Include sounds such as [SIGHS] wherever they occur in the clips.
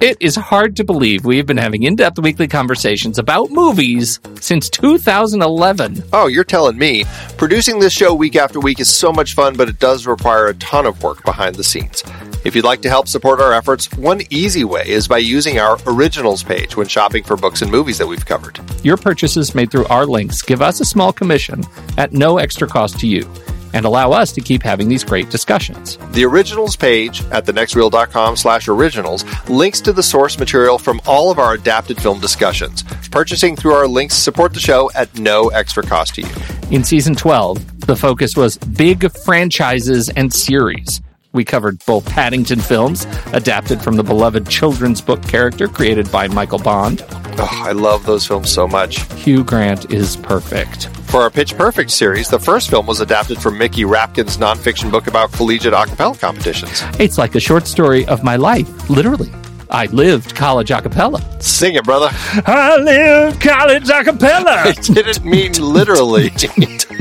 It is hard to believe we've been having in depth weekly conversations about movies since 2011. Oh, you're telling me. Producing this show week after week is so much fun, but it does require a ton of work behind the scenes. If you'd like to help support our efforts, one easy way is by using our originals page when shopping for books and movies that we've covered. Your purchases made through our links give us a small commission at no extra cost to you and allow us to keep having these great discussions. The originals page at thenextreel.com slash originals links to the source material from all of our adapted film discussions. Purchasing through our links support the show at no extra cost to you. In season 12, the focus was big franchises and series. We covered both Paddington films, adapted from the beloved children's book character created by Michael Bond. Oh, I love those films so much. Hugh Grant is perfect. For our Pitch Perfect series, the first film was adapted from Mickey Rapkin's nonfiction book about collegiate a cappella competitions. It's like a short story of my life, literally. I lived college a cappella. Sing it, brother. I lived college a cappella. [LAUGHS] I didn't mean literally. [LAUGHS]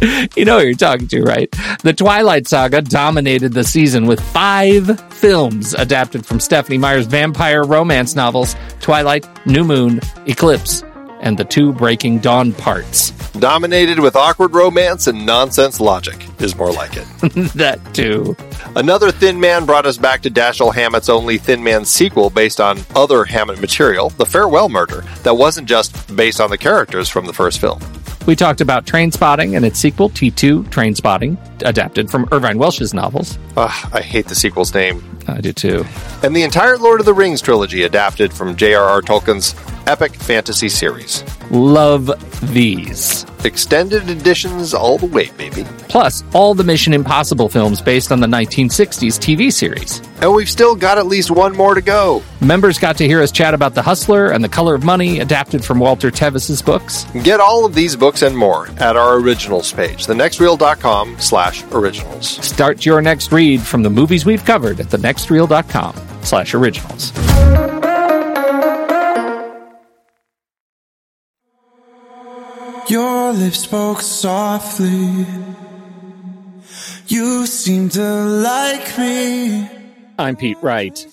[LAUGHS] you know who you're talking to, right? The Twilight Saga dominated the season with five films adapted from Stephenie Meyer's vampire romance novels Twilight, New Moon, Eclipse, and the two Breaking Dawn parts. Dominated with awkward romance and nonsense logic, is more like it. [LAUGHS] that too. Another Thin Man brought us back to Dashiell Hammett's only Thin Man sequel based on other Hammett material, The Farewell Murder, that wasn't just based on the characters from the first film. We talked about Trainspotting and its sequel, T2 Trainspotting, adapted from Irvine Welsh's novels. Ugh, I hate the sequel's name. I do too. And the entire Lord of the Rings trilogy adapted from J.R.R. Tolkien's epic fantasy series. Love these. Extended editions all the way, baby. Plus, all the Mission Impossible films based on the 1960s TV series. And we've still got at least one more to go. Members got to hear us chat about The Hustler and The Color of Money, adapted from Walter Tevis's books. Get all of these books and more at our originals page, thenextreel.com slash originals. Start your next read from the movies we've covered at thenextreel.com slash originals. Your lips spoke softly. You seem to like me. I'm Pete Wright.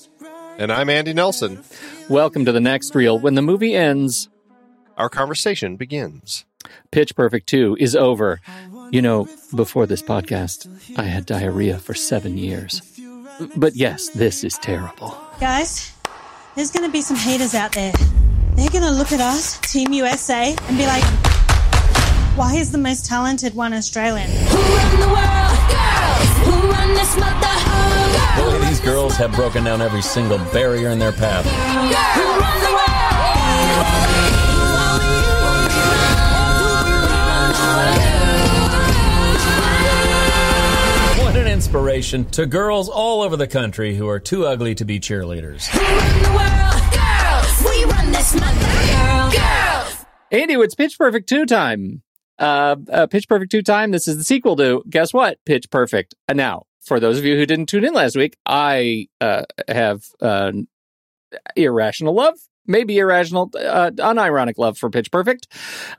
And I'm Andy Nelson. Welcome to the next reel. When the movie ends, our conversation begins. Pitch Perfect 2 is over. You know, before this podcast, I had diarrhea for seven years. But yes, this is terrible. Guys, there's going to be some haters out there. They're going to look at us, Team USA, and be like, why is the most talented one Australian? Who run the world? Girls! Who run this mother? Boy, these girls have broken down every single barrier in their path. Who run the world? What an inspiration to girls all over the country who are too ugly to be cheerleaders. Who run the world? Girls! We run this mother. Girls! Girls! Andy, it's Pitch Perfect 2 time. Uh, uh, Pitch Perfect 2 time. This is the sequel to, guess what? Pitch Perfect. And now, for those of you who didn't tune in last week, I uh, have uh, irrational love, maybe irrational, uh, unironic love for Pitch Perfect.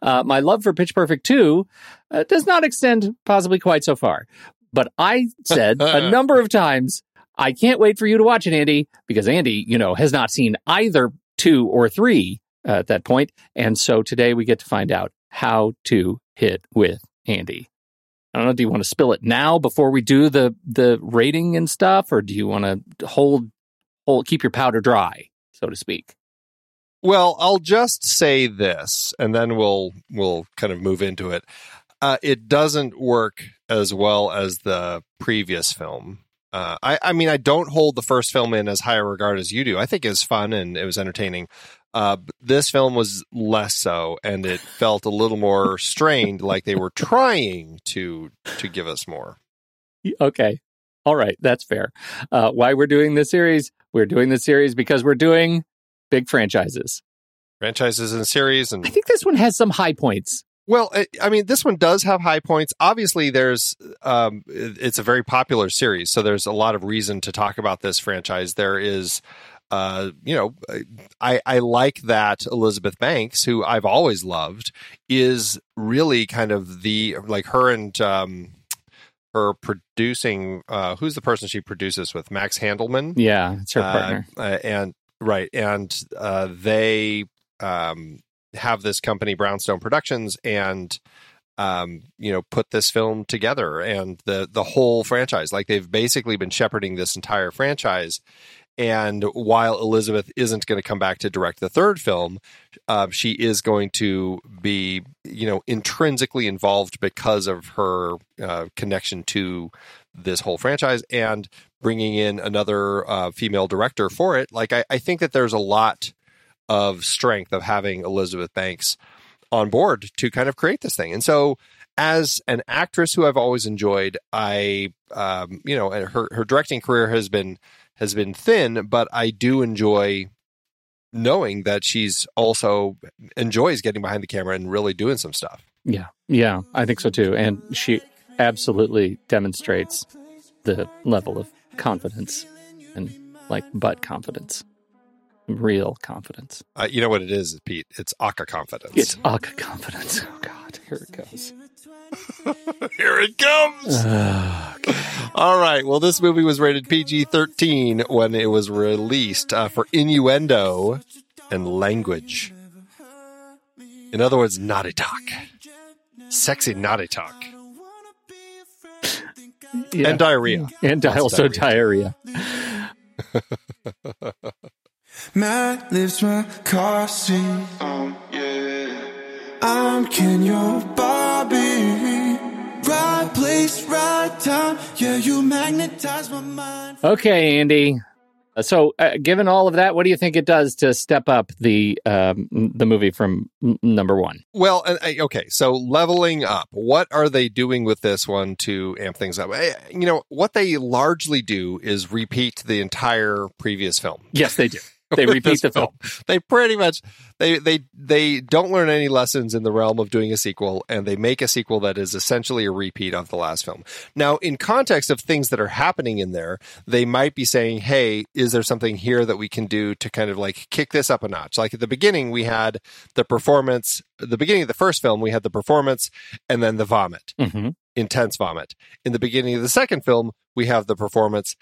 Uh, my love for Pitch Perfect 2 uh, does not extend possibly quite so far. But I said a [LAUGHS] number of times, I can't wait for you to watch it, Andy, because Andy, you know, has not seen either two or three uh, at that point. And so today we get to find out how to hit with Andy. I don't know. Do you want to spill it now before we do the the rating and stuff, or do you want to hold hold keep your powder dry, so to speak? Well, I'll just say this, and then we'll we'll kind of move into it. Uh, it doesn't work as well as the previous film. Uh, I, I mean, I don't hold the first film in as high a regard as you do. I think it was fun and it was entertaining. Uh, this film was less so, and it felt a little more [LAUGHS] strained, like they were trying to to give us more. Okay. All right. That's fair. Uh, why we're doing this series? We're doing this series because we're doing big franchises. Franchises and series, and I think this one has some high points. Well, I- I mean, this one does have high points. Obviously, there's um, it- it's a very popular series, so there's a lot of reason to talk about this franchise. There is, uh, you know, I I like that Elizabeth Banks, who I've always loved, is really kind of the like her and um, her producing. Uh, who's the person she produces with? Max Handelman Yeah, it's her uh, partner. uh, and right, and uh, they um, have this company, Brownstone Productions, and um, you know, put this film together and the the whole franchise. Like they've basically been shepherding this entire franchise. And while Elizabeth isn't going to come back to direct the third film, uh, she is going to be, you know, intrinsically involved because of her uh, connection to this whole franchise and bringing in another uh, female director for it. Like, I, I think that there's a lot of strength of having Elizabeth Banks on board to kind of create this thing. And so, as an actress who I've always enjoyed, I, um, you know, her her directing career has been has been thin, but I do enjoy knowing that she's also enjoys getting behind the camera and really doing some stuff. Yeah, yeah, I think so too. And she absolutely demonstrates the level of confidence and like butt confidence, real confidence. Uh, you know what it is, Pete? It's Aca confidence. It's Aca confidence. Oh God, here it goes. Here it comes. [SIGHS] All right. Well, this movie was rated PG 13 when it was released uh, for innuendo and language. In other words, naughty talk. Sexy naughty talk. [LAUGHS] Yeah. And diarrhea. and Lots of also diarrhea. [LAUGHS] Matt lives my car seat. Um, yeah. I'm Ken, your Barbie. Right place, right time. Yeah, you magnetize my mind. Okay, Andy. Uh, So, uh, given all of that, what do you think it does to step up the um, the movie from n- number one? Well, uh, okay. So leveling up. What are they doing with this one to amp things up? Eh, You know, what they largely do is repeat the entire previous film. Yes, they do. They [LAUGHS] repeat the film. They pretty much they they they don't learn any lessons in the realm of doing a sequel, and they make a sequel that is essentially a repeat of the last film. Now, in context of things that are happening in there, they might be saying, "Hey, is there something here that we can do to kind of like kick this up a notch?" Like at the beginning, we had the performance. The beginning of the first film, we had the performance, and then the vomit hmm intense vomit. In the beginning of the second film, we have the performance,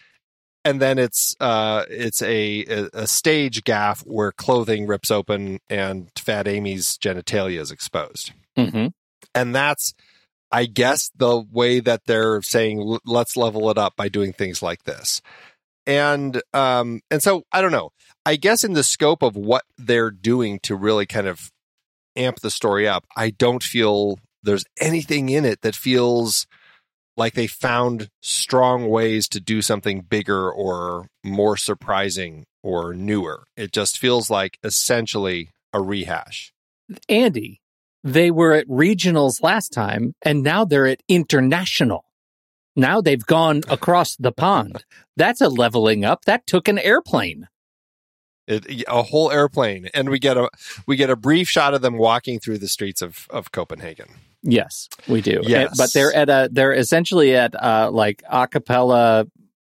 and then it's uh, it's a, a a stage gaff where clothing rips open and Fat Amy's genitalia is exposed, hmm and that's. I guess the way that they're saying let's level it up by doing things like this. And um and so I don't know. I guess in the scope of what they're doing to really kind of amp the story up, I don't feel there's anything in it that feels like they found strong ways to do something bigger or more surprising or newer. It just feels like essentially a rehash. Andy, they were at regionals last time, and now they're at international. Now they've gone [LAUGHS] across the pond. That's a leveling up. That took an airplane. It, a whole airplane, and we get a we get a brief shot of them walking through the streets of of Copenhagen. Yes, we do. Yes. But they're at a they're essentially at uh like acapella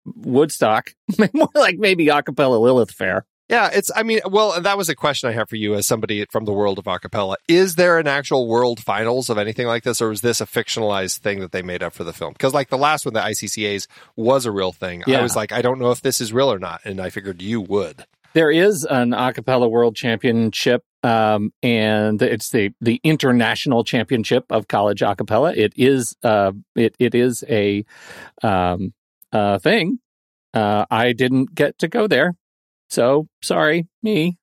Woodstock, [LAUGHS] more like maybe acapella Lilith Fair. Yeah, it's. I mean, well, that was a question I have for you as somebody from the world of acapella. Is there an actual world finals of anything like this, or is this a fictionalized thing that they made up for the film? Because like the last one, the ICCA's was a real thing. Yeah. I was like, I don't know if this is real or not, and I figured you would. There is an acapella world championship, um, and it's the the international championship of college acapella. It is uh, it it is a um, uh, thing. Uh, I didn't get to go there, so sorry, me.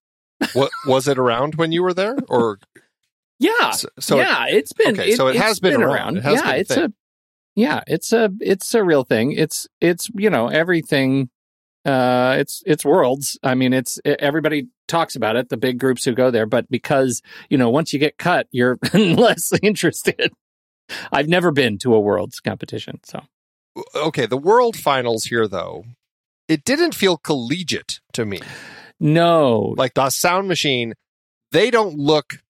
What was it around when you were there, or Yeah, so? so yeah, it's been okay, so it has been around. It has yeah, been a it's thing. a yeah, it's a it's a real thing. It's it's you know everything. Uh, it's it's worlds. I mean, it's everybody talks about it. The big groups who go there, but because you know once you get cut, you're [LAUGHS] less interested. I've never been to a worlds competition, so okay, the world finals here though, it didn't feel collegiate to me. no, Like the sound machine, they don't look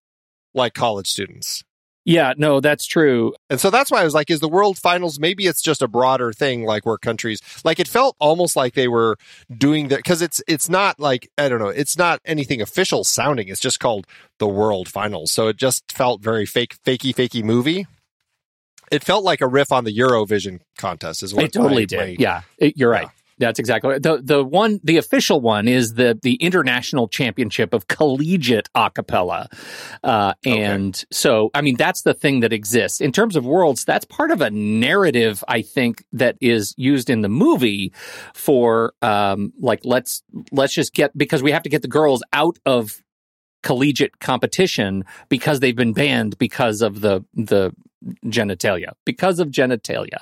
like college students. Yeah, no, that's true. And so that's why I was like, is the world finals, maybe it's just a broader thing, like where countries, like it felt almost like they were doing that, because it's, it's not like, I don't know, it's not anything official sounding. It's just called the world finals. So it just felt very fake, fakey, fakey movie. It felt like a riff on the Eurovision contest, is what It totally my- did. my- yeah, it- you're Yeah. right. That's exactly right. the the one. The official one is the the international championship of collegiate acapella, uh, and so I mean that's the thing that exists in terms of worlds. That's part of a narrative I think that is used in the movie for um, like let's let's just get because we have to get the girls out of collegiate competition because they've been banned because of the the genitalia because of genitalia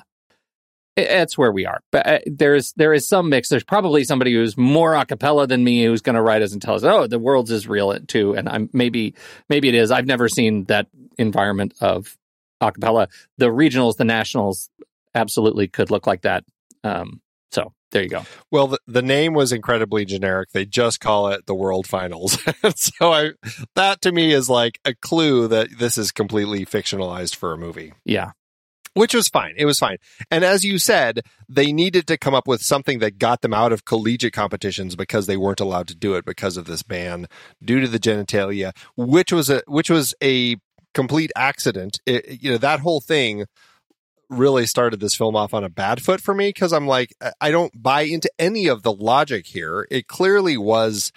it's where we are. But uh, there's there is some mix. There's probably somebody who's more a cappella than me who's going to write us and tell us, "Oh, the world's is real too." And I'm maybe maybe it is. I've never seen that environment of a cappella. The regionals, the nationals, absolutely could look like that. Um, so there you go. Well, the, the name was incredibly generic. They just call it the World Finals. [LAUGHS] so I, that to me is like a clue that this is completely fictionalized for a movie, Yeah, which was fine. It was fine. And as you said, they needed to come up with something that got them out of collegiate competitions because they weren't allowed to do it because of this ban due to the genitalia, which was a which was a complete accident. It, you know, that whole thing really started this film off on a bad foot for me because I'm like, I- don't buy into any of the logic here. It clearly was,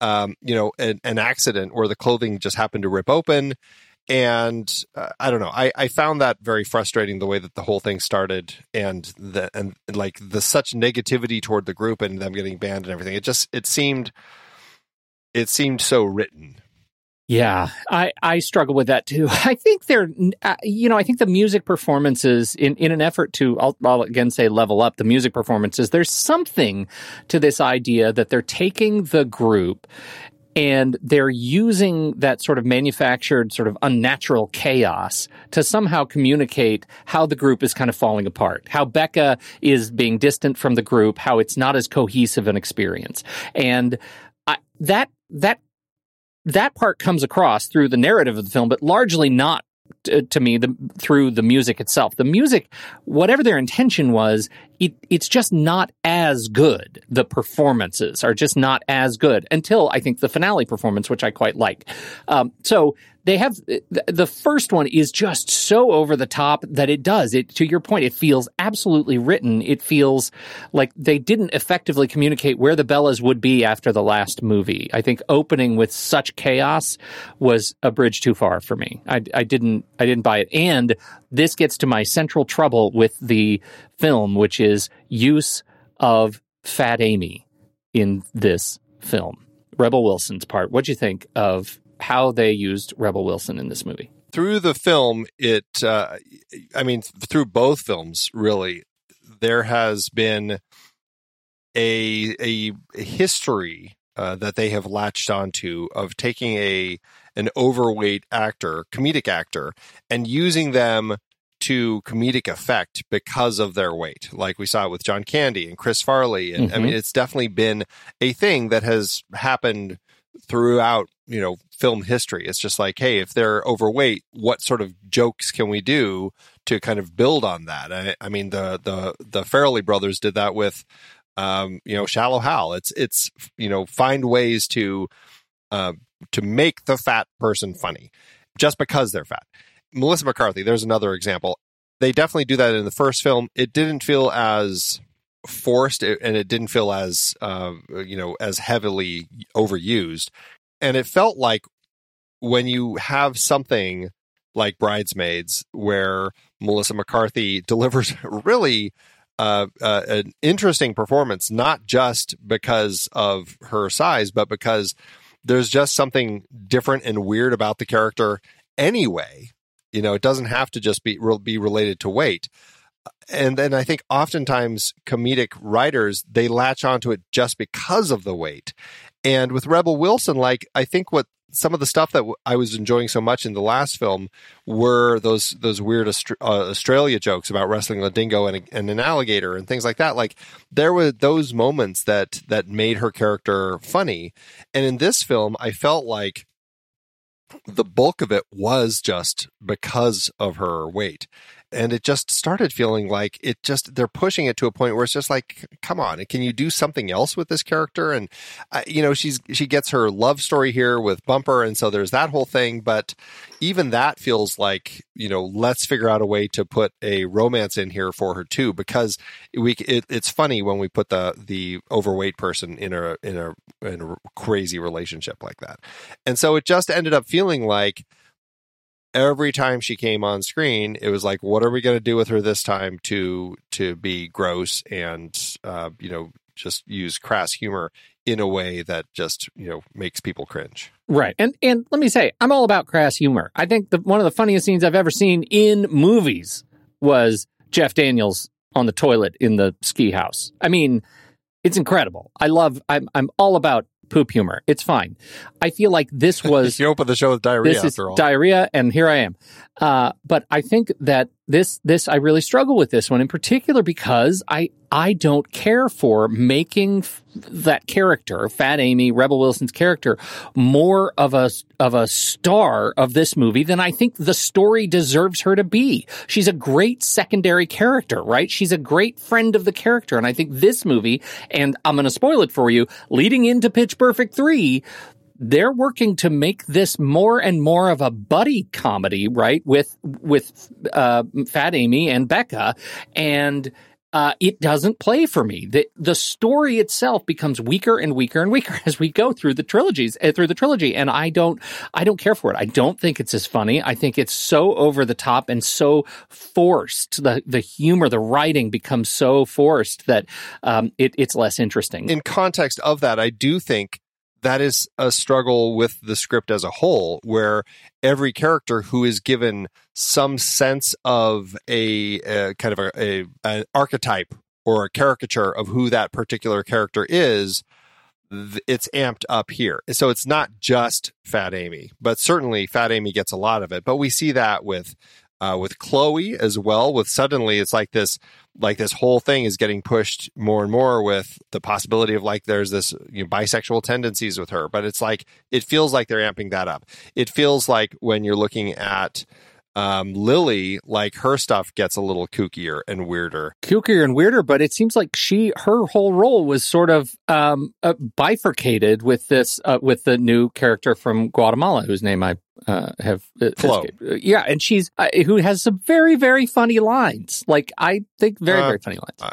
um, you know, an, an accident where the clothing just happened to rip open. And uh, I don't know. I, I found that very frustrating the way that the whole thing started and the and like the such negativity toward the group and them getting banned and everything. It just it seemed it seemed so written. Yeah, I, I struggle with that too. [LAUGHS] I think they're, uh, you know, I think the music performances, in, in an effort to, I'll, I'll again say level up the music performances, there's something to this idea that they're taking the group and they're using that sort of manufactured, sort of unnatural chaos to somehow communicate how the group is kind of falling apart, how Beca is being distant from the group, how it's not as cohesive an experience. And I, that, that that part comes across through the narrative of the film, but largely not t- to me the, through the music itself. The music, whatever their intention was, it, it's just not as good. The performances are just not as good until I think the finale performance, which I quite like. Um, so they have the, first one is just so over the top that it does it to your point. It feels absolutely written. It feels like they didn't effectively communicate where the Bellas would be after the last movie. I think opening with such chaos was a bridge too far for me. I, I didn't I didn't buy it. And this gets to my central trouble with the film, which is use of Fat Amy in this film. Rebel Wilson's part. What do you think of how they used Rebel Wilson in this movie? through the film, it, uh, I mean, through both films, really, there has been a, a, a history uh, that they have latched onto of taking a, an overweight actor, comedic actor, and using them to comedic effect because of their weight. Like we saw it with John Candy and Chris Farley. And I Mhm. mean, it's definitely been a thing that has happened throughout, you know, film history. It's just like, hey, if they're overweight, what sort of jokes can we do to kind of build on that? I, I mean, the the the Farrelly brothers did that with, um, you know, Shallow Hal. It's it's you know, find ways to uh, to make the fat person funny just because they're fat. Melissa McCarthy, there's another example. They definitely do that in the first film. It didn't feel as forced and it didn't feel as uh, you know as heavily overused and it felt like when you have something like bridesmaids where melissa mccarthy delivers [LAUGHS] really uh, uh, an interesting performance not just because of her size but because there's just something different and weird about the character anyway you know it doesn't have to just be be related to weight and then I think oftentimes comedic writers they latch onto it just because of the weight. And with Rebel Wilson, like I think what some of the stuff that w- I was enjoying so much in the last film were those those weird uh, Australia jokes about wrestling a dingo and, a, and an alligator and things like that. Like there were those moments that that made her character funny. And in this film, I felt like the bulk of it was just because of her weight and it just started feeling like it just they're pushing it to a point where it's just like come on can you do something else with this character? And uh, you know she's she gets her love story here with bumper and so there's that whole thing but even that feels like you know let's figure out a way to put a romance in here for her too because we it, it's funny when we put the the overweight person in a in a in a crazy relationship like that. And so it just ended up feeling like every time she came on screen, it was like, what are we going to do with her this time to to be gross and uh, you know just use crass humor in a way that just you know makes people cringe. Right. And and let me say, I'm all about crass humor. I think the, one of the funniest scenes I've ever seen in movies was Jeff Daniels on the toilet in the ski house. I mean, it's incredible. I love I'm I'm all about poop humor. It's fine. I feel like this [LAUGHS] was you open the show with diarrhea this is after all. diarrhea and here i am uh, but i think that this this i really struggle with this one in particular because i i don't care for making f- that character fat amy rebel wilson's character more of a of a star of this movie than i think the story deserves her to be she's a great secondary character right she's a great friend of the character and i think this movie and i'm going to spoil it for you leading into pitch perfect 3 they're working to make this more and more of a buddy comedy, right? With with uh, Fat Amy and Beca, and uh, it doesn't play for me. the The story itself becomes weaker and weaker and weaker [LAUGHS] as we go through the trilogies uh, through the trilogy, and I don't I don't care for it. I don't think it's as funny. I think it's so over the top and so forced. The the humor, the writing becomes so forced that um, it, it's less interesting. in context of that, I do think that is a struggle with the script as a whole, where every character who is given some sense of a, a kind of a, a an archetype or a caricature of who that particular character is, it's amped up here. So it's not just Fat Amy, but certainly Fat Amy gets a lot of it. But we see that with uh, with Chloe as well. With suddenly, it's like this like this whole thing is getting pushed more and more with the possibility of like there's this you know, bisexual tendencies with her but it's like it feels like they're amping that up it feels like when you're looking at um, lily like her stuff gets a little kookier and weirder kookier and weirder, but it seems like she her whole role was sort of um, uh, bifurcated with this uh, with the new character from Guatemala, whose name I uh, have uh, Flo. escaped. Yeah, and she's uh, who has some very very funny lines. Like I think very Uh, very funny lines.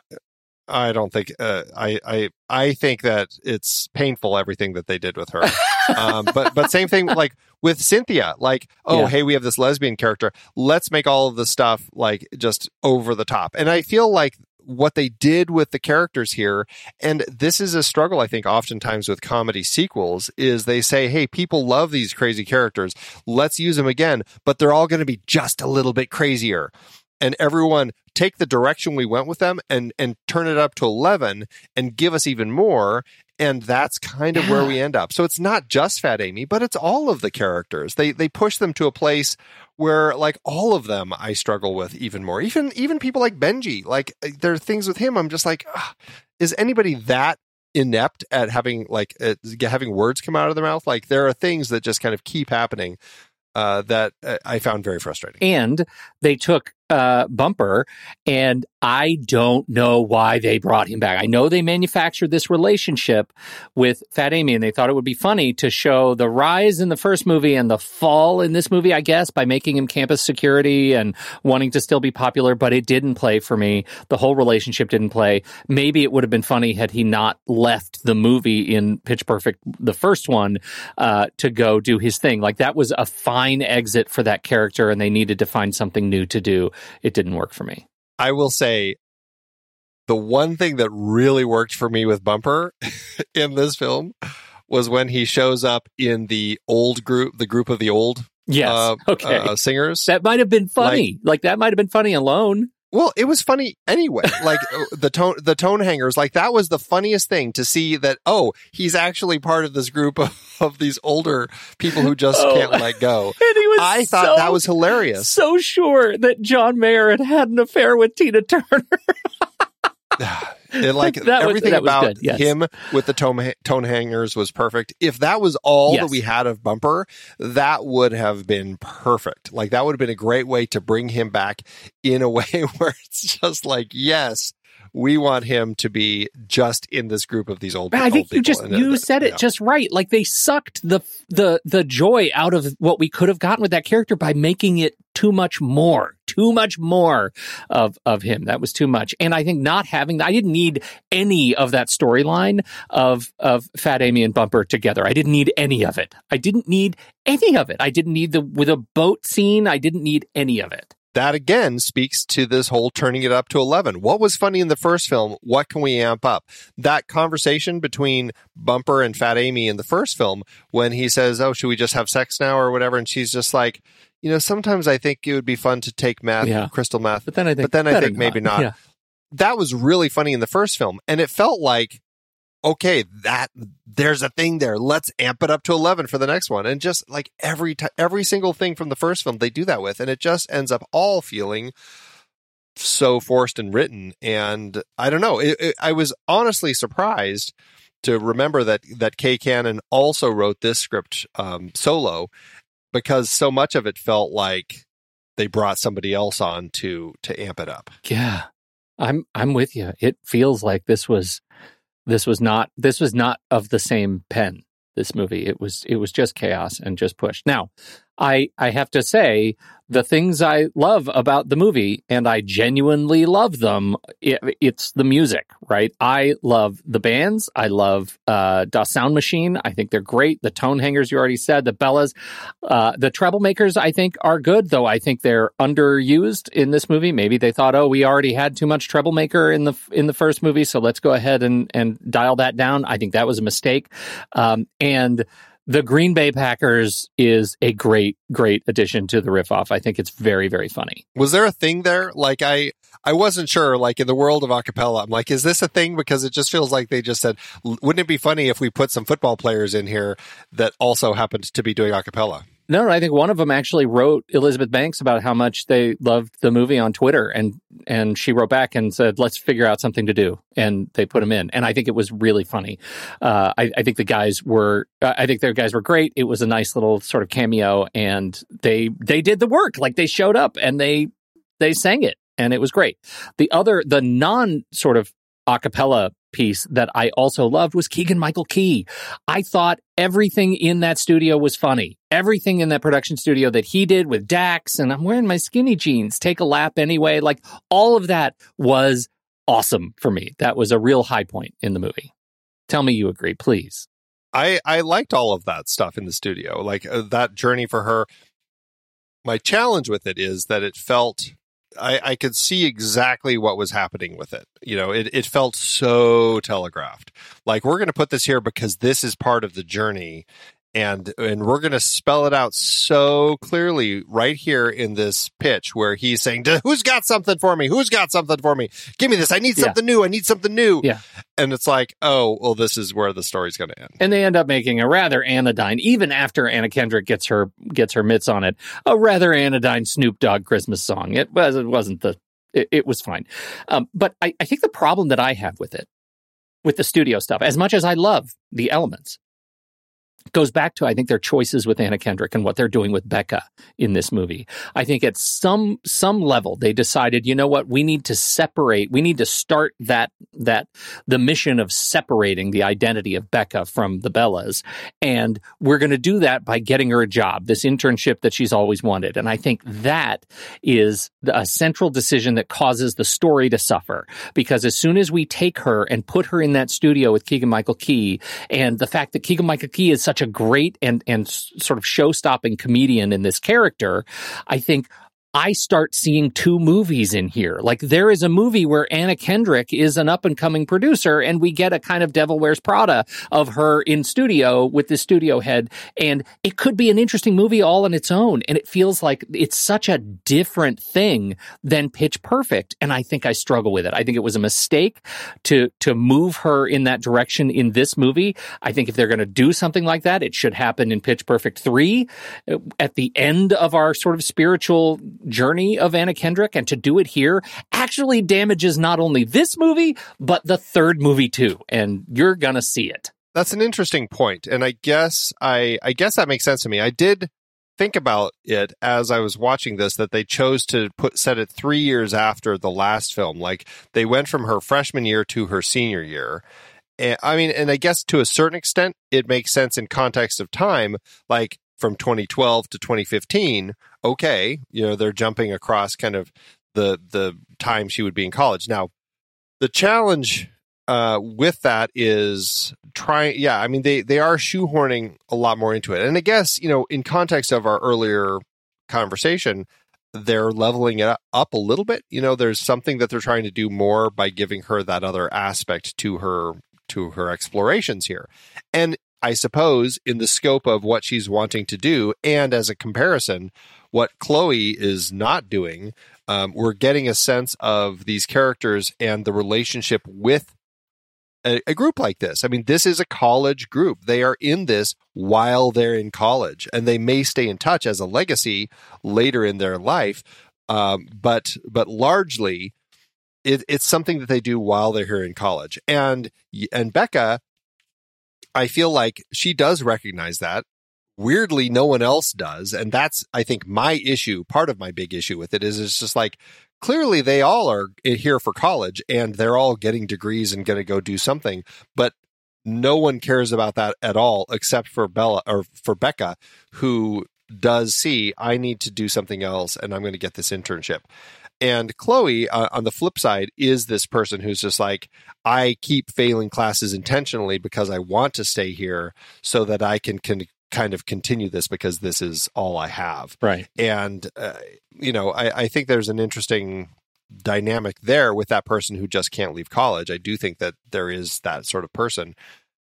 i don't think uh, i i i think that it's painful everything that they did with her [LAUGHS] um, but but same thing like with Cynthia. Like, oh Yeah. hey, we have this lesbian character. Let's make all of the stuff like just over the top. And I feel like what they did with the characters here, and this is a struggle I think oftentimes with comedy sequels, is they say, hey, people love these crazy characters. Let's use them again, but they're all going to be just a little bit crazier. and everyone take the direction we went with them and and turn it up to 11 and give us even more and that's kind of where we end up. So it's not just Fat Amy, but it's all of the characters. They they push them to a place where like all of them I struggle with even more. Even even people like Benji, like there are things with him I'm just like "Ugh, is anybody that inept at having like uh, having words come out of their mouth? Like there are things that just kind of keep happening uh, that uh, I found very frustrating. and they took uh, Bumper, and I don't know why they brought him back. I know they manufactured this relationship with Fat Amy, and they thought it would be funny to show the rise in the first movie and the fall in this movie, I guess, by making him campus security and wanting to still be popular, but it didn't play for me. The whole relationship didn't play. Maybe it would have been funny had he not left the movie in Pitch Perfect, the first one, uh, to go do his thing. Like that was a fine exit for that character, and they needed to find something new to do. It didn't work for me. I will say the one thing that really worked for me with Bumper [LAUGHS] in this film was when he shows up in the old group, the group of the old Yes. uh, [LAUGHS] okay. uh, singers. that might have been funny. Like, that might have been funny alone. Well, it was funny anyway. Like [LAUGHS] the tone, the tone hangers, like that was the funniest thing to see that. Oh, he's actually part of this group of, of these older people who just Oh. can't let go. [LAUGHS] And he was I thought that was hilarious. So sure that John Mayer had had an affair with Tina Turner. [LAUGHS] [LAUGHS] It, like [LAUGHS] That everything was about good, yes. him with the tone, tone hangers was perfect. If that was all Yes. that we had of Bumper, that would have been perfect. Like that would have been a great way to bring him back in a [LAUGHS] way where it's just like, yes, we want him to be just in this group of these old. People. I old think you people. just And, uh, you said it yeah. just right. Like they sucked the the the joy out of what we could have gotten with that character by making it too much more, too much more of of him. That was too much. And I think not having I didn't need any of that storyline of of Fat Amy and Bumper together. I didn't need any of it. I didn't need any of it. I didn't need the with a boat scene. I didn't need any of it. that again speaks to this whole turning it up to 11. What was funny in the first film? What can we amp up? That conversation between Bumper and Fat Amy in the first film when he says, Oh, should we just have sex now or whatever? And she's just like, you know, sometimes I think it would be fun to take math, Yeah. crystal math, But then I think But then I think maybe not. Yeah. That was really funny in the first film. And it felt like, okay, that there's a thing there. Let's amp it up to 11 for the next one. And just like every time, every single thing from the first film, they do that with. And it just ends up all feeling so forced and written. And I don't know. It, it, I was honestly surprised to remember that, that Kay Cannon also wrote this script um, solo because so much of it felt like they brought somebody else on to, to amp it up. Yeah. I'm I'm with you. It feels like this was this was not this was not of the same pen this movie. It was it was just chaos and just pushed. Now, I I have to say the things I love about the movie and I genuinely love them it, it's the music, right? I love the bands. I love uh Das Sound Machine. I think they're great. The tone hangers you already said, the Bellas, uh the Treblemakers I think are good, though I think they're underused in this movie. Maybe they thought, "Oh, we already had too much Treblemaker in the in the first movie, so let's go ahead and and dial that down." I think that was a mistake. Um and the Green Bay Packers is a great, great addition to the riff off. I think it's very, very funny. Was there a thing there? Like I, I wasn't sure. Like in the world of acapella, I'm like, is this a thing? Because it just feels like they just said, wouldn't it be funny if we put some football players in here that also happened to be doing acapella? No, I think one of them actually wrote Elizabeth Banks about how much they loved the movie on Twitter, and and she wrote back and said, "Let's figure out something to do," and they put him in, and I think it was really funny. Uh, I, I think the guys were, I think their guys were great. It was a nice little sort of cameo, and they they did the work. Like they showed up and they they sang it, and it was great. The other, the non sort of a cappella piece that I also loved was Keegan Michael Key. I thought everything in that studio was funny. Everything in that production studio that he did with Dax and I'm wearing my skinny jeans, take a lap anyway. Like all of that was awesome for me. That was a real high point in the movie. Tell me you agree, please. I, I liked all of that stuff in the studio, like uh, that journey for her. My challenge with it is that it felt, I, I could see exactly what was happening with it. You know, it, it felt so telegraphed. Like, we're going to put this here because this is part of the journey. And and we're going to spell it out so clearly right here in this pitch where he's saying who's got something for me? Who's got something for me? Give me this. I need Yeah. something new. I need something new. Yeah. and it's like oh well this is where the story's going to end. And they end up making a rather anodyne, even after Anna Kendrick gets her gets her mitts on it, a rather anodyne Snoop Dogg Christmas song. It was it wasn't the it, it was fine, um, but I, I think the problem that I have with it, with the studio stuff, as much as I love the elements, goes back to I think their choices with Anna Kendrick and what they're doing with Beca in this movie. I think at some some level they decided, you know what, we need to separate, we need to start that that the mission of separating the identity of Beca from the Bellas and we're going to do that by getting her a job, this internship that she's always wanted. And I think that is a central decision that causes the story to suffer because as soon as we take her and put her in that studio with Keegan Michael Key and the fact that Keegan Michael Key is such a great and and sort of show-stopping comedian in this character, I think I start seeing two movies in here. Like there is a movie where Anna Kendrick is an up and coming producer and we get a kind of Devil Wears Prada of her in studio with the studio head. And it could be an interesting movie all on its own. And it feels like it's such a different thing than Pitch Perfect. And I think I struggle with it. I think it was a mistake to, to move her in that direction in this movie. I think if they're going to do something like that, it should happen in Pitch Perfect 3 uh, at the end of our sort of spiritual journey of Anna Kendrick. And to do it here actually damages not only this movie, but the third movie too. And you're going to see it. That's an interesting point, and I guess I I guess that makes sense to me. I did think about it as I was watching this that they chose to put set it three years after the last film. Like they went from her freshman year to her senior year. And, I mean, and I guess to a certain extent, it makes sense in context of time. Like from 2012 to 2015, okay, you know they're jumping across kind of the the time she would be in college. Now, the challenge uh, with that is trying. Yeah, I mean they they are shoehorning a lot more into it, and I guess you know in context of our earlier conversation, they're leveling it up a little bit. You know, there's something that they're trying to do more by giving her that other aspect to her to her explorations here, and I suppose in the scope of what she's wanting to do, and as a comparison, what Chloe is not doing, um, we're getting a sense of these characters and the relationship with a, a group like this. I mean, this is a college group. They are in this while they're in college, and they may stay in touch as a legacy later in their life. Um, but but largely, it, it's something that they do while they're here in college. And and Beca, I feel like she does recognize that. Weirdly, no one else does, and that's I think my issue. Part of my big issue with it is it's just like clearly they all are here for college and they're all getting degrees and going to go do something, but no one cares about that at all except for Bella or for Beca, who does see I need to do something else and I'm going to get this internship. And Chloe, uh, on the flip side, is this person who's just like, I keep failing classes intentionally because I want to stay here so that I can, can kind of continue this because this is all I have. Right. And, uh, you know, I, I think there's an interesting dynamic there with that person who just can't leave college. I do think that there is that sort of person.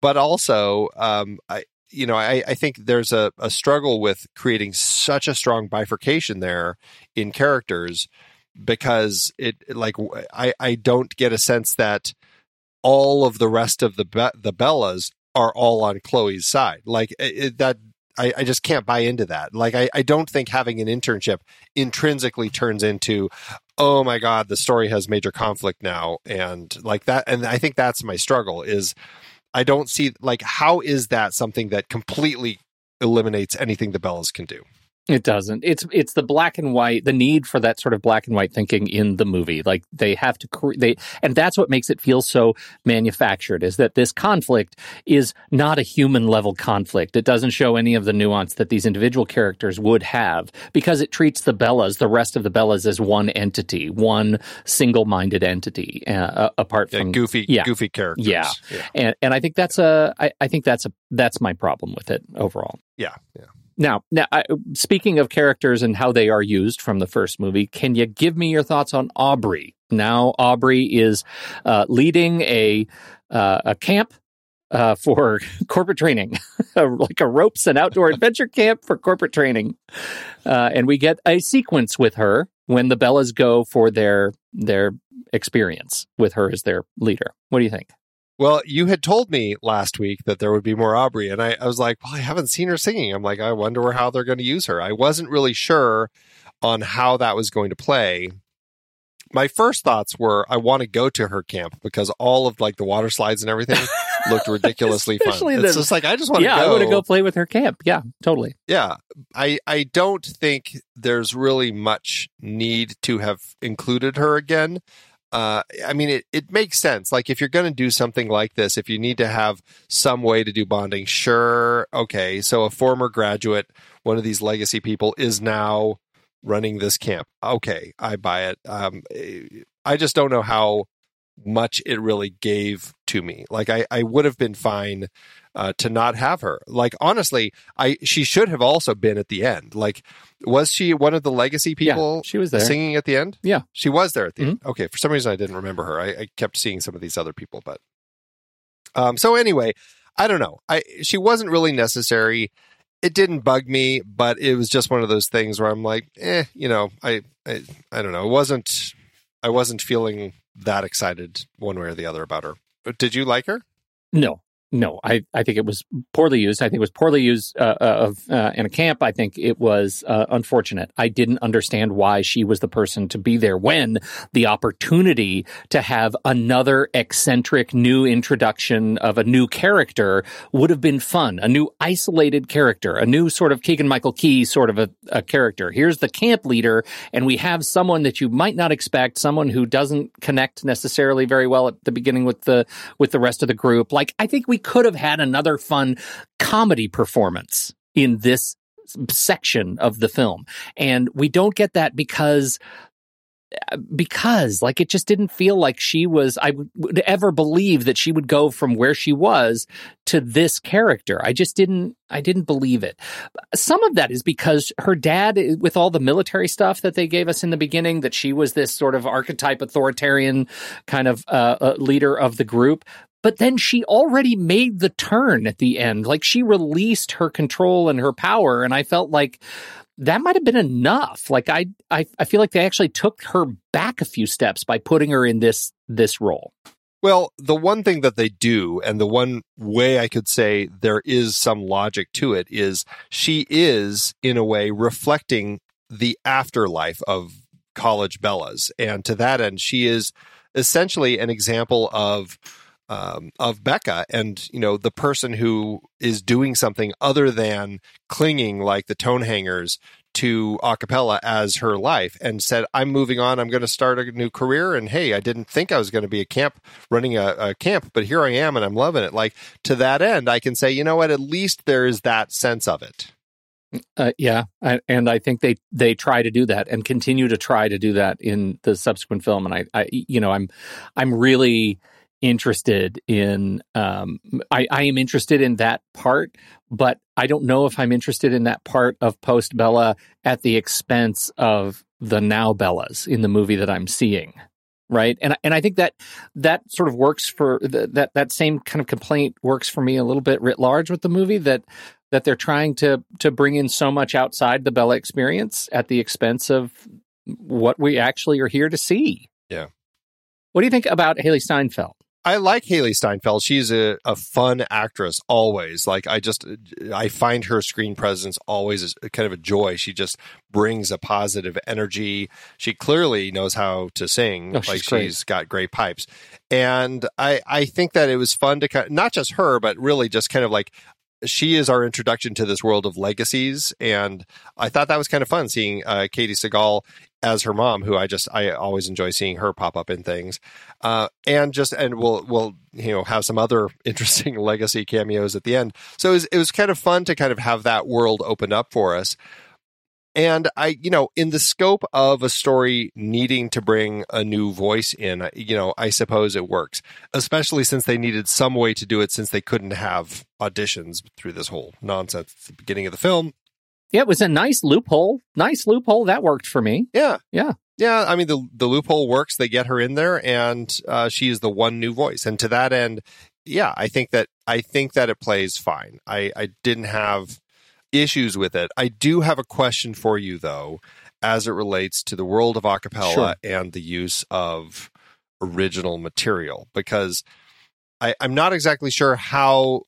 But also, um, I, you know, I, I think there's a, a struggle with creating such a strong bifurcation there in characters because it like I, I don't get a sense that all of the rest of the Be- the Bellas are all on Chloe's side. Like it, that I, I just can't buy into that. Like I, I don't think having an internship intrinsically turns into, oh my God, the story has major conflict now. And like that and I think that's my struggle is I don't see like how is that something that completely eliminates anything the Bellas can do? It doesn't. It's it's the black and white, the need for that sort of black and white thinking in the movie. Like they have to cre- they and that's what makes it feel so manufactured is that this conflict is not a human level conflict. It doesn't show any of the nuance that these individual characters would have because it treats the Bellas, the rest of the Bellas as one entity, one single-minded entity uh, apart Yeah, from goofy yeah. goofy characters. Yeah. And and I think that's a I, I think that's a that's my problem with it overall. Yeah. Yeah. Now, now I, speaking of characters and how they are used from the first movie, can you give me your thoughts on Aubrey? Now, Aubrey is uh, leading a uh, a camp uh, for [LAUGHS] corporate training, [LAUGHS] like a ropes and outdoor adventure camp for corporate training. Uh, and we get a sequence with her when the Bellas go for their their experience with her as their leader. What do you think? Well, you had told me last week that there would be more Aubrey, and I, I was like, well, I haven't seen her singing. I'm like, I wonder how they're going to use her. I wasn't really sure on how that was going to play. My first thoughts were, I want to go to her camp because all of like the water slides and everything [LAUGHS] looked ridiculously fun. Especially It's just like I just want yeah, to go. I want to go play with her camp. Yeah, totally. Yeah, I I don't think there's really much need to have included her again. Uh, I mean, it, it makes sense. Like, if you're going to do something like this, if you need to have some way to do bonding, sure, okay. So, a former graduate, one of these legacy people, is now running this camp. Okay, I buy it. Um, I just don't know how much it really gave to me. Like, I, I would have been fine uh, to not have her. Like honestly, I she should have also been at the end. Like was she one of the legacy people yeah, she was there. singing at the end? Yeah. She was there at the end. Okay, for some reason I didn't remember her. I, I kept seeing some of these other people, but um so anyway, I don't know. I she wasn't really necessary. It didn't bug me, but it was just one of those things where I'm like, eh, you know, I I, I don't know. It wasn't I wasn't feeling that excited one way or the other about her. But did you like her? No, no. I, I think it was poorly used. I think it was poorly used uh, uh, of uh, in a camp. I think it was uh, unfortunate. I didn't understand why she was the person to be there when the opportunity to have another eccentric new introduction of a new character would have been fun. A new isolated character, a new sort of Keegan Michael Key sort of a, a character. Here's the camp leader, and we have someone that you might not expect, someone who doesn't connect necessarily very well at the beginning with the with the rest of the group. Like I think we could have had another fun comedy performance in this section of the film. And we don't get that because because like it just didn't feel like she was I would, ever believe that she would go from where she was to this character. I just didn't I didn't believe it. Some of that is because her dad with all the military stuff that they gave us in the beginning that she was this sort of archetype authoritarian kind of uh, uh, leader of the group but then she already made the turn at the end. Like she released her control and her power. And I felt like that might have been enough. Like I, I, I feel like they actually took her back a few steps by putting her in this, this role. Well, the one thing that they do, and the one way I could say there is some logic to it, is she is, in a way, reflecting the afterlife of college Bellas. And to that end, she is essentially an example of um, of Beca and you know the person who is doing something other than clinging like the tone hangers to acapella as her life and said i'm moving on. I'm going to start a new career. And hey i didn't think i was going to be a camp running a, a camp but here i am and i'm loving it. Like to that end i can say you know what? At least there is that sense of it. Uh, yeah, I, and I think they they try to do that and continue to try to do that in the subsequent film. And I, I you know, I'm I'm really interested in um I, I am interested in that part but i don't know if i'm interested in that part of post bella at the expense of the now bellas in the movie that i'm seeing right? And and i think that that sort of works for the, that that same kind of complaint works for me a little bit writ large with the movie that that they're trying to to bring in so much outside the bella experience at the expense of what we actually are here to see. Yeah. what do you think about hailee steinfeld I like Hailee Steinfeld. She's a, a fun actress always. Like I just I find her screen presence always is kind of a joy. She just brings a positive energy. She clearly knows how to sing. Oh, she's like great. she's got great pipes. And I I think that it was fun to kind of, not just her, but really just kind of like she is our introduction to this world of legacies, and I thought that was kind of fun seeing uh, Katey Sagal as her mom, who I just I always enjoy seeing her pop up in things, uh, and just and we'll we'll you know have some other [LAUGHS] interesting legacy cameos at the end. So it was, it was kind of fun to kind of have that world open up for us. And I, you know, in the scope of a story needing to bring a new voice in, you know, I suppose it works, especially since they needed some way to do it since they couldn't have auditions through this whole nonsense at the beginning of the film. Yeah, it was a nice loophole. Nice loophole. That worked for me. Yeah. Yeah. Yeah. I mean, the, the loophole works. They get her in there and uh, she is the one new voice. And to that end, yeah, I think that I think that it plays fine. I, I didn't have issues with it. I do have a question for you though, as it relates to the world of acapella Sure. and the use of original material, because I, I'm not exactly sure how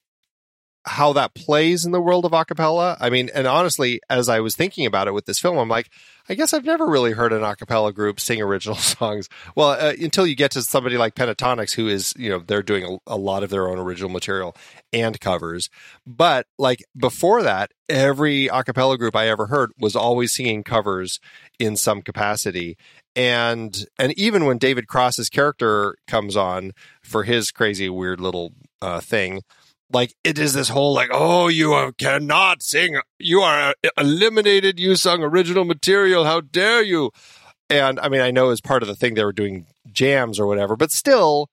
how that plays in the world of acapella. I mean, and honestly, as I was thinking about it with this film, I'm like, I guess I've never really heard an acapella group sing original [LAUGHS] songs. Well, uh, until you get to somebody like Pentatonix, who is, you know, they're doing a, a lot of their own original material and covers. But like before that, every acapella group I ever heard was always singing covers in some capacity. And and even when David Cross's character comes on for his crazy weird little uh, thing, like it is this whole like oh you cannot sing. You are uh, eliminated. You sung original material. How dare you? And i mean i know as part of the thing they were doing jams or whatever but still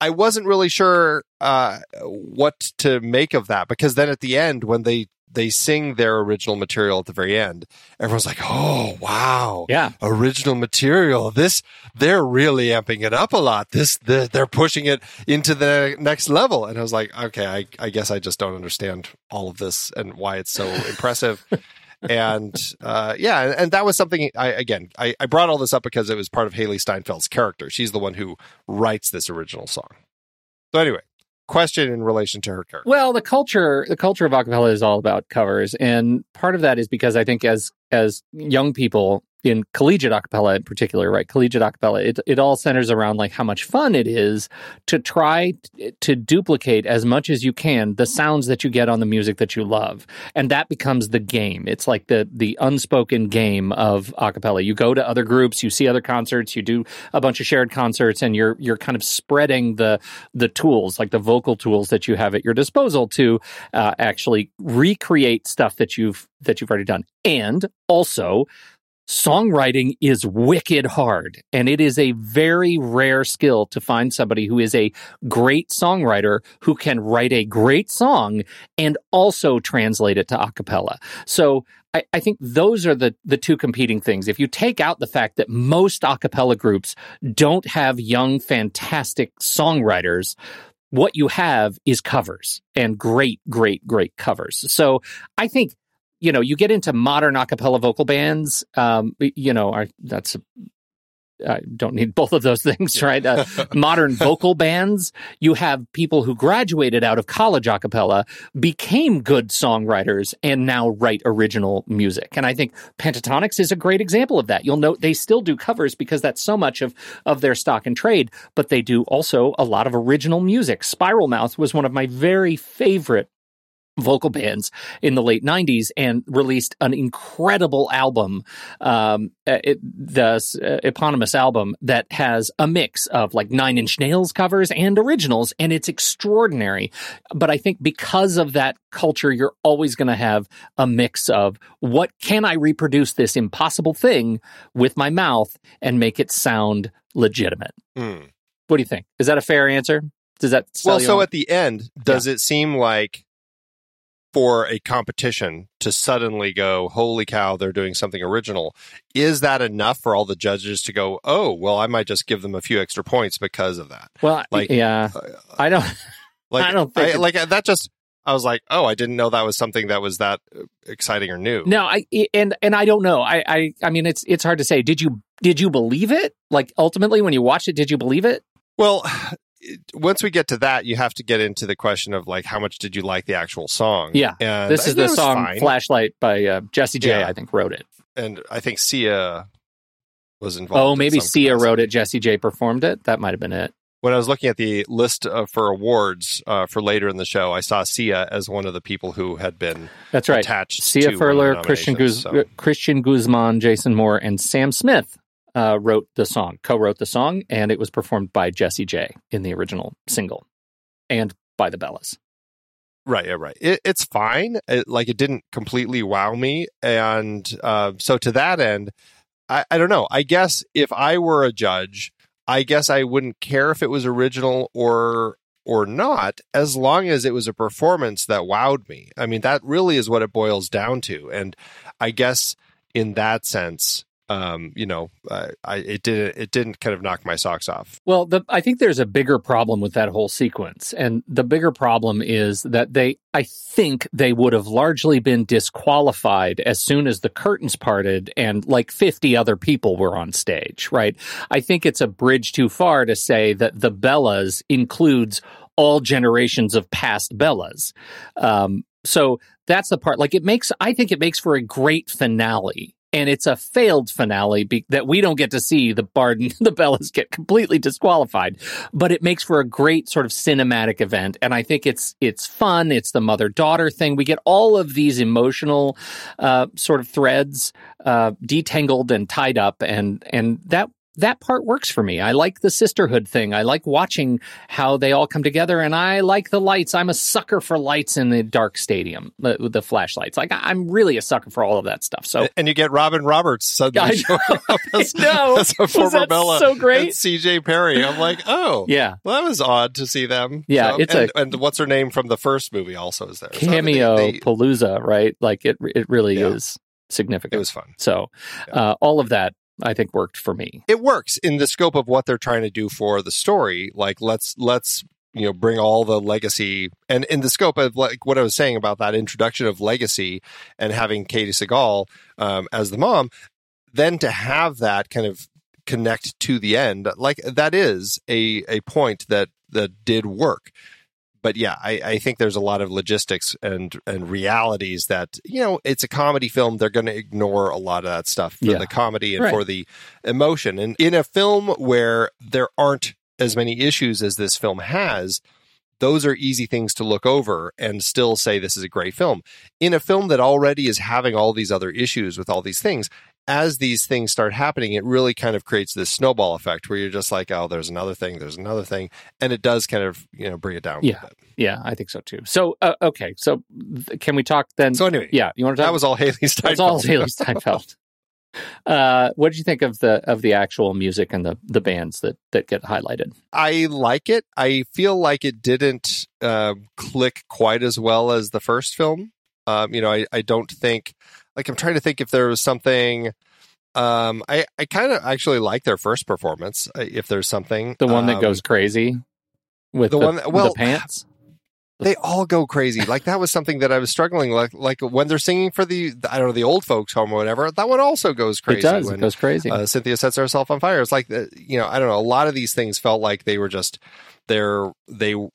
i wasn't really sure uh, what to make of that because then at the end when they they sing their original material at the very end everyone's like oh wow Yeah. original material. This they're really amping it up a lot. This the, they're pushing it into the next level. And I was like, okay, I, I guess I just don't understand all of this and why it's so [LAUGHS] impressive. and uh, yeah, and, and that was something. I again, I, I brought all this up because it was part of Hailee Steinfeld's character. She's the one who writes this original song. So anyway, question in relation to her character. Well, the culture the culture of acapella is all about covers, and part of that is because I think as as young people in collegiate acapella in particular, right? Collegiate acapella, it it all centers around like how much fun it is to try t- to duplicate as much as you can the sounds that you get on the music that you love, and that becomes the game. It's like the the unspoken game of acapella. You go to other groups, you see other concerts, you do a bunch of shared concerts, and you're you're kind of spreading the the tools, like the vocal tools that you have at your disposal to uh, actually recreate stuff that you've that you've already done. And also, songwriting is wicked hard, and it is a very rare skill to find somebody who is a great songwriter who can write a great song and also translate it to a cappella. So. I, I think those are the, the two competing things. If you take out the fact that most a cappella groups don't have young, fantastic songwriters, what you have is covers and great, great, great covers. So I think, you know, you get into modern a cappella vocal bands, um, you know, I, that's, I don't need [LAUGHS] both of those things, right? Uh, [LAUGHS] modern vocal bands, you have people who graduated out of college a cappella, became good songwriters, and now write original music. And I think Pentatonix is a great example of that. You'll note they still do covers because that's so much of, of their stock and trade, but they do also a lot of original music. Spiralmouth was one of my very favorite vocal bands in the late 90s and released an incredible album um uh, it, the uh, eponymous album that has a mix of like nine inch nails covers and originals and it's extraordinary. But i think because of that culture you're always going to have a mix of what can i reproduce this impossible thing with my mouth and make it sound legitimate? Hmm. what do you think? Is that a fair answer? Does that Well, so on- at the end, does it seem like for a competition to suddenly go, holy cow, they're doing something original? Is that enough for all the judges to go, oh, well, I might just give them a few extra points because of that? well like, yeah i don't [LAUGHS] Like, [LAUGHS] I don't think it- like that just, I was like, oh, I didn't know that was something that was that uh, exciting or new. No, I and and I don't know. I I I mean, it's it's hard to say. Did you did you believe it? Like ultimately, when you watched it, did you believe it? Well, once we get to that, you have to get into the question of like, how much did you like the actual song? Yeah. and this is the song fine. "Flashlight" by uh, Jessie J. Yeah. I think wrote it. and I think Sia was involved. Oh, maybe some Sia capacity. wrote it. Jessie J. performed it. That might have been it. When I was looking at the list uh, for awards uh, for later in the show, I saw Sia as one of the people who had been That's right. attached. Sia Furler, Christian Guz- so- Christian Guzman, Jason Moore, and Sam Smith uh, wrote the song, co-wrote the song, and it was performed by Jessie J. in the original single, and by the Bellas. Right, yeah, right. It, it's fine. It, like it didn't completely wow me, and uh, so to that end, I, I don't know. I guess if I were a judge, I guess I wouldn't care if it was original or or not, as long as it was a performance that wowed me. I mean, that really is what it boils down to. And I guess in that sense, um, you know, uh, I it didn't it didn't kind of knock my socks off. Well, the, I think there's a bigger problem with that whole sequence. And the bigger problem is that they, I think they would have largely been disqualified as soon as the curtains parted and like 50 other people were on stage, right? I think it's a bridge too far to say that the Bellas includes all generations of past Bellas. Um, so that's the part, like it makes, I think it makes for a great finale and it's a failed finale be- that we don't get to see the Bard and [LAUGHS] the Bellas get completely disqualified, but it makes for a great sort of cinematic event. And I think it's it's fun. It's the mother daughter thing. We get all of these emotional uh, sort of threads uh, detangled and tied up, and and that that part works for me. I like the sisterhood thing. I like watching how they all come together, and I like the lights. I'm a sucker for lights in the dark stadium with the flashlights. Like I'm really a sucker for all of that stuff. So And you get Robin Roberts suddenly [LAUGHS] showing up as, as a former Bella. so great? and CJ Perry. I'm like, oh, yeah, Well, that was odd to see them. Yeah, So- it's and, a- and what's her name from the first movie also is there. So, cameo they- they- palooza, right? Like it it really Yeah. is significant. it was fun. so uh, all of that I think worked for me. It works in the scope of what they're trying to do for the story. Like let's let's you know bring all the legacy and in the scope of like what I was saying about that introduction of legacy and having Katey Sagal um, as the mom, then to have that kind of connect to the end, like that is a a point that that did work. But yeah, I, I think there's a lot of logistics and and realities that you know it's a comedy film. They're going to ignore a lot of that stuff for Yeah. the comedy and Right. for the emotion. And in a film where there aren't as many issues as this film has, those are easy things to look over and still say this is a great film. In a film that already is having all these other issues with all these things, as these things start happening, it really kind of creates this snowball effect where you're just like, oh, there's another thing, there's another thing. And it does kind of, you know, bring it down Yeah. Yeah, I think so too. So uh, okay, so th- can we talk then? So anyway, yeah, you want to talk? that was all Hailee Steinfeld. That's all Hailee Steinfeld. [LAUGHS] Uh, what did you think of the of the actual music and the the bands that that get highlighted? I like it. I feel like it didn't uh, click quite as well as the first film. Um, you know, I, I don't think like I'm trying to think if there was something. Um, I I kind of actually like their first performance. uh, If there's something, The one that Um, goes crazy with the the, one that- well, the pants. [SIGHS] they all go crazy. Like that was something that I was struggling like like when they're singing for the I don't know the old folks home or whatever. That one also goes crazy. It does. when, it goes crazy. uh, Cynthia sets herself on fire. It's like you know, I don't know. A lot of these things felt like they were just they're they w-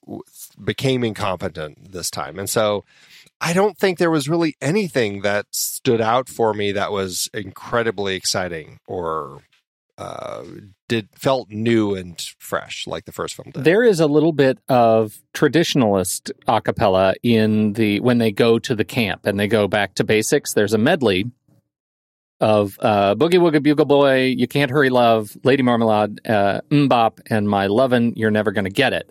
became incompetent this time, and so I don't think there was really anything that stood out for me that was incredibly exciting or uh, did felt new and fresh like the first film did. There is a little bit of traditionalist a cappella in the when they go to the camp and they go back to basics. There's a medley of uh, Boogie Woogie Bugle Boy, You Can't Hurry Love, Lady Marmalade, uh, MMMBop, and My Lovin', You're Never Gonna Get It.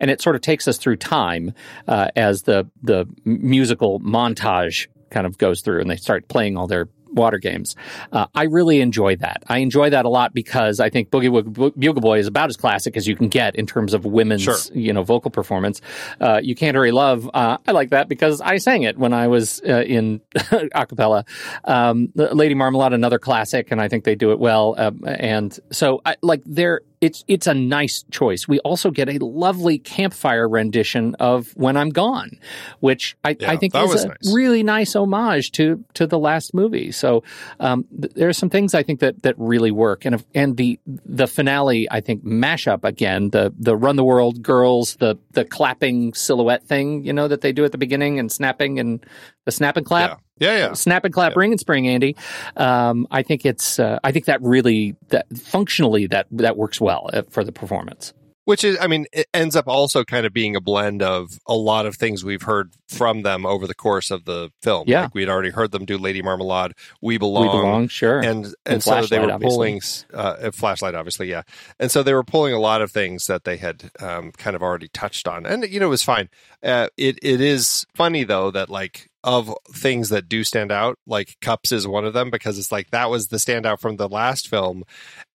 And it sort of takes us through time uh, as the the musical montage kind of goes through, and they start playing all their water games. Uh, I really enjoy that. I enjoy that a lot because I think Boogie Woogie Bugle Boy is about as classic as you can get in terms of women's, Sure. you know, vocal performance. Uh, you can't hurry love. Uh, I like that because I sang it when I was uh, in [LAUGHS] a cappella. Um, Lady Marmalade, another classic, and I think they do it well. Um, and so, I, like, there, it's it's a nice choice. We also get a lovely campfire rendition of "When I'm Gone," which I, Yeah, I think is a nice. really nice homage to to the last movie. So um, th- there are some things I think that that really work, and and the the finale I think mash up again the the run the world girls the the clapping silhouette thing you know that they do at the beginning and snapping and the snap and clap yeah, yeah, yeah. snap and clap ring and spring andy um, i think it's uh, i think that really that functionally that that works well uh, for the performance Which is, I mean, it ends up also kind of being a blend of a lot of things we've heard from them over the course of the film. Yeah. Like we'd already heard them do Lady Marmalade, We Belong. we belong sure And, and, And so they were pulling, uh, uh, flashlight, obviously, yeah. And so they were pulling a lot of things that they had um, kind of already touched on. And, you know, it was fine. Uh, it It is funny, though, that like, of things that do stand out, like Cups is one of them because it's like that was the standout from the last film,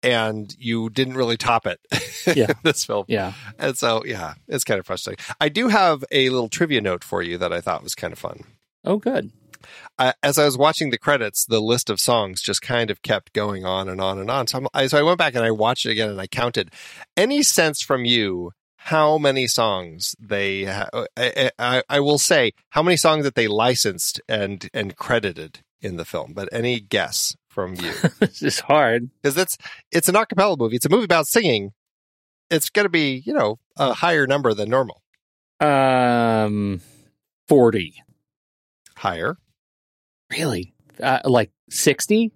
and you didn't really top it. [LAUGHS] Yeah. this film. yeah And so, yeah, it's kind of frustrating. I do have a little trivia note for you that I thought was kind of fun. oh good I, as I was watching the credits, the list of songs just kind of kept going on and on and on. So, I'm, I, so I went back and I watched it again and I counted. Any sense from you how many songs they? Ha- I, I, I will say how many songs that they licensed and and credited in the film. But any guess from you? [LAUGHS] this is hard. Because it's it's an acapella movie. It's a movie about singing. It's going to be you know a higher number than normal. Um, forty. Higher, Really? Uh, like sixty?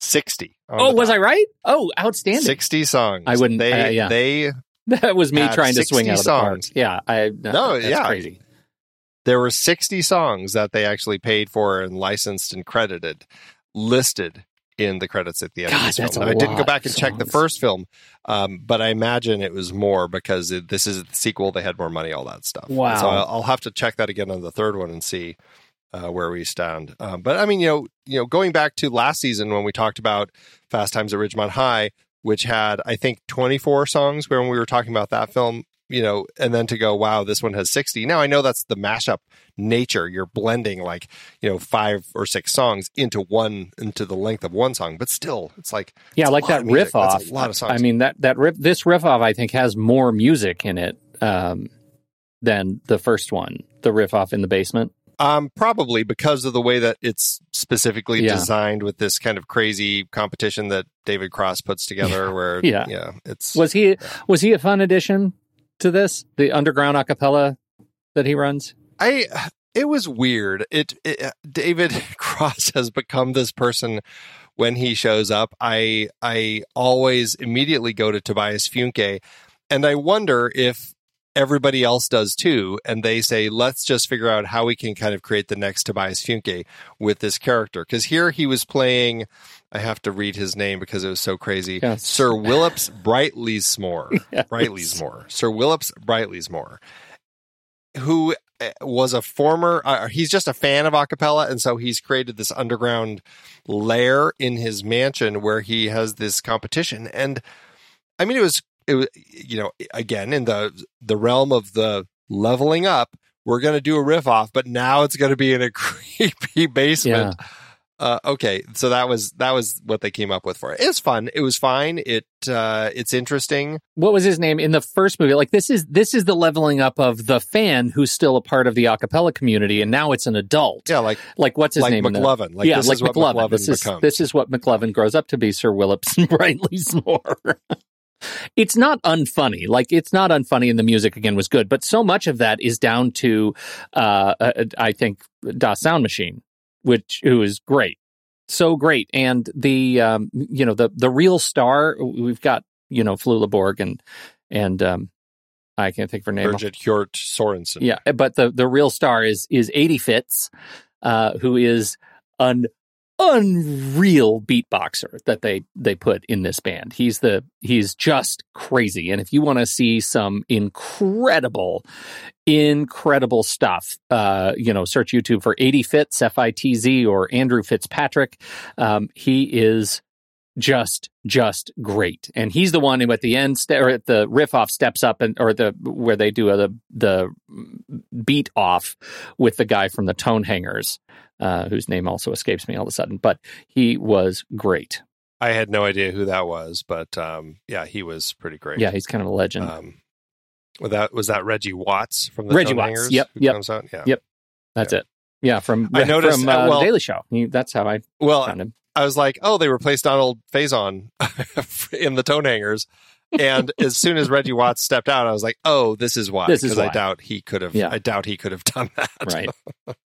sixty. Oh, was. I right? Oh, outstanding. 60 songs. I wouldn't- They uh, yeah. they That was me trying to swing out of the park. Yeah, I no, No, that's yeah. crazy. there were 60 songs that they actually paid for and licensed and credited listed in the credits at the end God, of this that's film. I didn't go back and check the first film, um, but I imagine it was more because it, this is the sequel. They had more money, all that stuff. Wow. So I'll, I'll have to check that again on the third one and see uh, where we stand. Um, but I mean, you know, you know, going back to last season when we talked about Fast Times at Ridgemont High, which had I think 24 songs when we were talking about that film. You know, and then to go, wow, this one has 60. Now I know that's the mashup nature. You're blending like, you know, five or six songs into one, into the length of one song, but still, it's like, Yeah, it's like that of riff That's off. A lot of songs. I mean that that riff. This riff off, I think, has more music in it um, than the first one. The riff off in the basement. Um, probably because of the way that it's specifically Yeah. designed with this kind of crazy competition that David Cross puts together. Where Yeah. yeah, it's Was he was he a fun addition to this? The underground acapella that he runs. I. It was weird. It, it David [LAUGHS] Cross has become this person when he shows up. I I always immediately go to Tobias Funke, and I wonder if everybody else does too. And they say, let's just figure out how we can kind of create the next Tobias Funke with this character. Because here he was playing. I have to read his name because it was so crazy. Yes. Sir Willups Brightslymoore. [LAUGHS] Yes. Brightslymoore. Sir Willups Brightslymoore, who uh, was a former, uh, he's just a fan of acapella. And so he's created this underground lair in his mansion where he has this competition. And I mean, it was, it was, you know, again, in the, the realm of the leveling up, we're going to do a riff off, but now it's going to be in a [LAUGHS] creepy basement. Uh, okay, so that was that was what they came up with for it. It's fun. It was fine. It uh, it's interesting. What was his name in the first movie? Like this is this is the leveling up of the fan who's still a part of the acapella community, and now it's an adult. Yeah, like Like what's his like name? McLovin. Like yeah, this like is what McLovin. McLovin This is becomes. this is what McLovin grows up to be. Sir Willups and [LAUGHS] Brightslymoore. It's not unfunny. Like it's not unfunny, and the music again was good. But so much of that is down to, uh, uh, I think, Das Sound Machine, which who is great, so great, and the um, you know the the real star. We've got you know Flula Borg and and um, I can't think of her name. Bridget Hjort Sorensen. Yeah, but the the real star is is 80 Fitz, uh, who is an unreal beatboxer that they they put in this band. He's the he's just crazy. And if you want to see some incredible incredible stuff, uh, you know, search YouTube for 80 Fitz F I T Z or Andrew Fitzpatrick. Um, he is just just great and he's the one who at the end st- or at the riff off steps up and or the where they do the the beat off with the guy from the tone hangers uh, whose name also escapes me all of a sudden but he was great I had no idea who that was, but um, yeah, he was pretty great. yeah he's kind of a legend Um, was that was that Reggie Watts from the Reggie Tone Watts. Hangers Yep, who yep. comes out? Yeah. Yep. that's it yeah from I noticed, from uh, uh, well- the daily show He- that's how i Well, found him I was like, oh, they replaced Donald Faison [LAUGHS] in the Tone Hangers. And as soon as Reggie Watts stepped out, I was like, "Oh, this is why." This is Because I doubt he could have. Yeah. I doubt he could have done that. right [LAUGHS]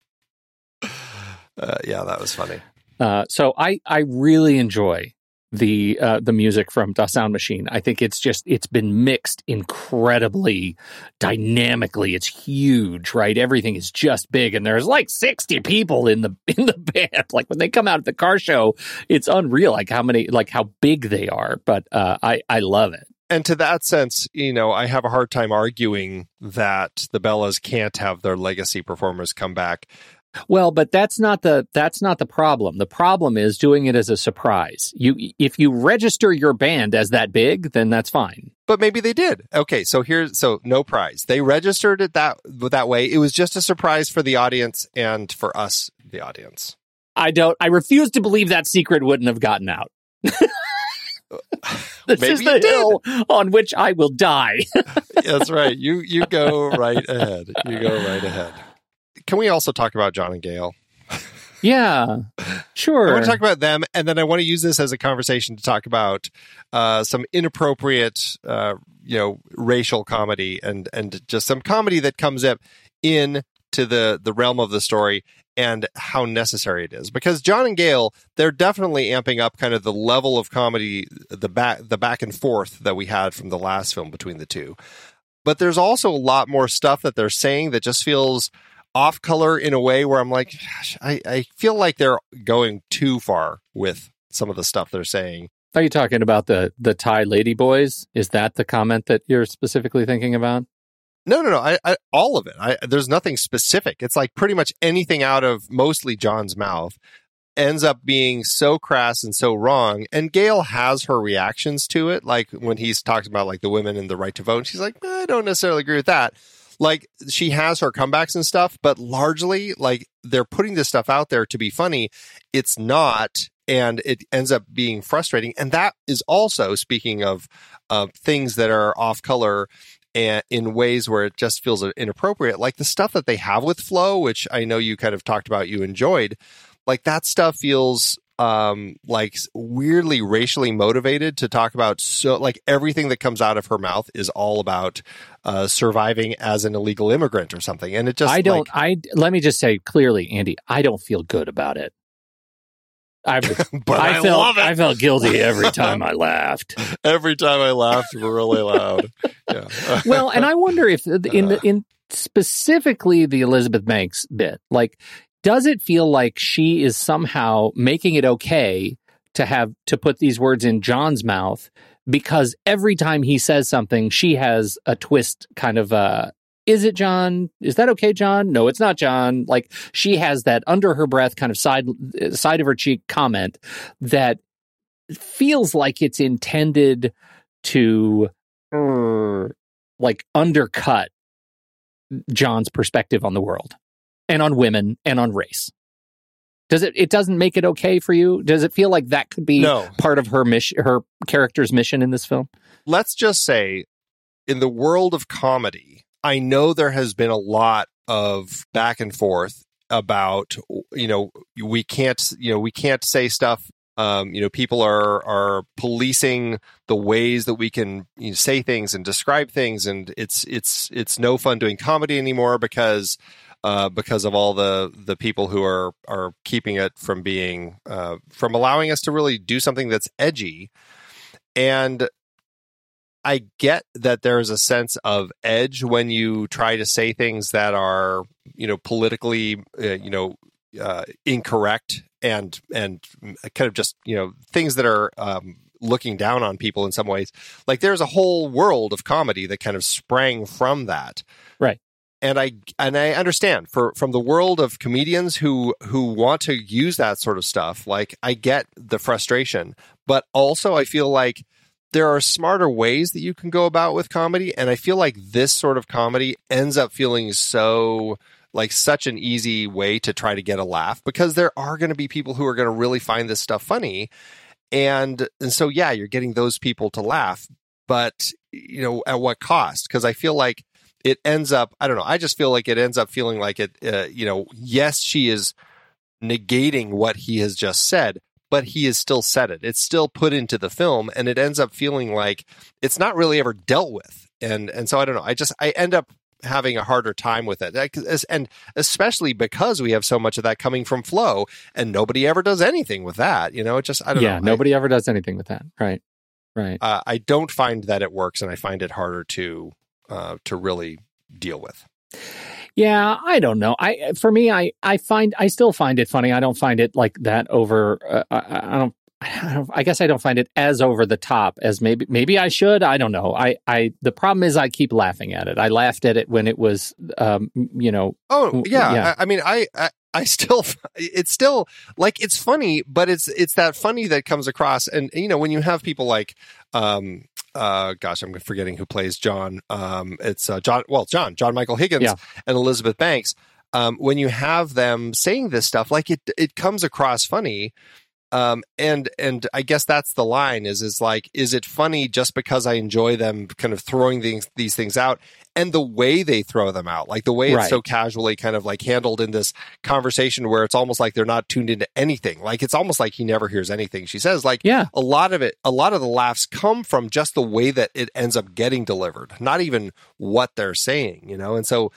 Uh, yeah, that was funny. Uh, so I I really enjoy the uh, the music from Das Sound Machine. I think it's just it's been mixed incredibly dynamically. It's huge, right? Everything is just big, and there's like sixty people in the [LAUGHS] in the band. Like when they come out at the car show, it's unreal. Like how many like how big they are. But uh, I I love it. And to that sense, you know, I have a hard time arguing that the Bellas can't have their legacy performers come back. Well, but that's not the that's not the problem. The problem is doing it as a surprise. You if you register your band as that big, then that's fine. But maybe they did. Okay, so here's so no prize. They registered it that that way. It was just a surprise for the audience and for us the audience. I don't. I refuse to believe that secret wouldn't have gotten out. [LAUGHS] this Maybe is the hill on which I will die. [LAUGHS] That's right. You you go right ahead. You go right ahead. Can we also talk about John and Gail? yeah, sure. I want to talk about them, and then I want to use this as a conversation to talk about uh, some inappropriate, uh, you know, racial comedy and and just some comedy that comes up in to the the realm of the story and how necessary it is. Because John and Gail, they're definitely amping up kind of the level of comedy, the back the back and forth that we had from the last film between the two. But there's also a lot more stuff that they're saying that just feels off color in a way where I'm like, gosh, I, I feel like they're going too far with some of the stuff they're saying. Are you talking about the the Thai lady boys? Is that the comment that you're specifically thinking about? No, no, no. I, I all of it. I, there's nothing specific. It's like pretty much anything out of mostly John's mouth ends up being so crass and so wrong. And Gail has her reactions to it, like when he's talked about like the women and the right to vote. And she's like, "Eh, I don't necessarily agree with that. Like she has her comebacks and stuff, but largely like they're putting this stuff out there to be funny. It's not. And it ends up being frustrating. And that is also speaking of, of things that are off color and in ways where it just feels inappropriate, like the stuff that they have with Flo, which I know you kind of talked about, you enjoyed, like that stuff feels um like weirdly racially motivated to talk about so like everything that comes out of her mouth is all about uh surviving as an illegal immigrant or something and it just I don't. like, I let me just say clearly, Andy. I don't feel good about it. [LAUGHS] I, but I, felt love it I felt guilty [LAUGHS] every time I laughed. [LAUGHS] every time I laughed really loud yeah well, and I wonder if in the, in specifically the Elizabeth Banks bit, like, does it feel like she is somehow making it okay to have to put these words in John's mouth because every time he says something, she has a twist, kind of uh is it John? Is that okay, John? No, it's not John. Like she has that under her breath kind of side side of her cheek comment that feels like it's intended to uh, like undercut John's perspective on the world and on women and on race. Does it it doesn't make it okay for you? Does it feel like that could be No. part of her mission her character's mission in this film? let's just say in the world of comedy, I know there has been a lot of back and forth about, you know, we can't, you know, we can't say stuff. Um, you know, people are are policing the ways that we can you know, say things and describe things, and it's it's it's no fun doing comedy anymore because uh, because of all the the people who are are keeping it from being uh, from allowing us to really do something that's edgy. And I get that there is a sense of edge when you try to say things that are, you know, politically, uh, you know, uh, incorrect and and kind of just you know things that are um, looking down on people in some ways. Like there's a whole world of comedy that kind of sprang from that, Right. And I and I understand for from the world of comedians who who want to use that sort of stuff. Like I get the frustration, but also I feel like there are smarter ways that you can go about with comedy and i feel like this sort of comedy ends up feeling so like such an easy way to try to get a laugh because there are going to be people who are going to really find this stuff funny and and so yeah you're getting those people to laugh but you know at what cost because i feel like it ends up i don't know i just feel like it ends up feeling like it uh, you know yes she is negating what he has just said but he has still said it. It's still put into the film, and it ends up feeling like it's not really ever dealt with. And and so I don't know. I just I end up having a harder time with it, and especially because we have so much of that coming from Flo, and nobody ever does anything with that. You know, it just I don't yeah, know. nobody ever does anything with that. Right. Right. Uh, I don't find that it works, and I find it harder to uh, to really deal with. Yeah, I don't know. I for me, I I find I still find it funny. I don't find it like that over. Uh, I, I don't. I don't. I guess I don't find it as over the top as maybe maybe I should. I don't know. I I the problem is I keep laughing at it. I laughed at it when it was, um, you know, Oh yeah, yeah. I, I mean, I, I I still [LAUGHS] it's still like it's funny, but it's it's that funny that comes across, and you know when you have people like um uh gosh I'm forgetting who plays John um it's uh, John well John John Michael Higgins Yeah. and Elizabeth Banks. um, when you have them saying this stuff, like it, it comes across funny. Um, and and I guess that's the line is is like, is it funny just because I enjoy them kind of throwing these these things out and the way they throw them out, like the way it's Right. so casually kind of like handled in this conversation where it's almost like they're not tuned into anything. Like it's almost like he never hears anything she says. Like Yeah. a lot of it, a lot of the laughs come from just the way that it ends up getting delivered, not even what they're saying, you know? And so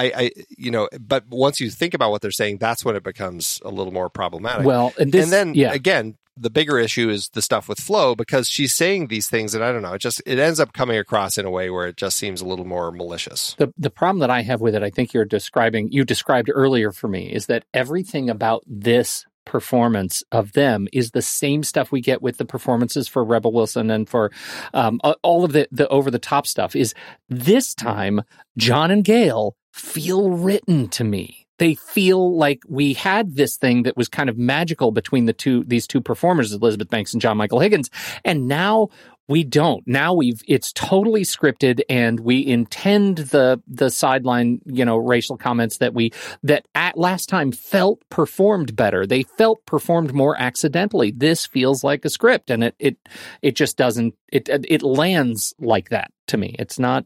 I, I, you know, but once you think about what they're saying, that's when it becomes a little more problematic. Well, and this, and then yeah, again, the bigger issue is the stuff with Flo because she's saying these things and I don't know, it just, it ends up coming across in a way where it just seems a little more malicious. the the problem that I have with it, I think you're describing, you described earlier for me, is that everything about this performance of them is the same stuff we get with the performances for Rebel Wilson and for um, all of the the over the top stuff. Is this time John and Gail feel written to me? They feel like we had this thing that was kind of magical between the two these two performers, Elizabeth Banks and John Michael Higgins, and now we don't. Now we've it's totally scripted and we intend the the sideline, you know, racial comments that we that at last time felt performed better. They felt performed more accidentally. This feels like a script and it it it just doesn't it it lands like that to me. It's not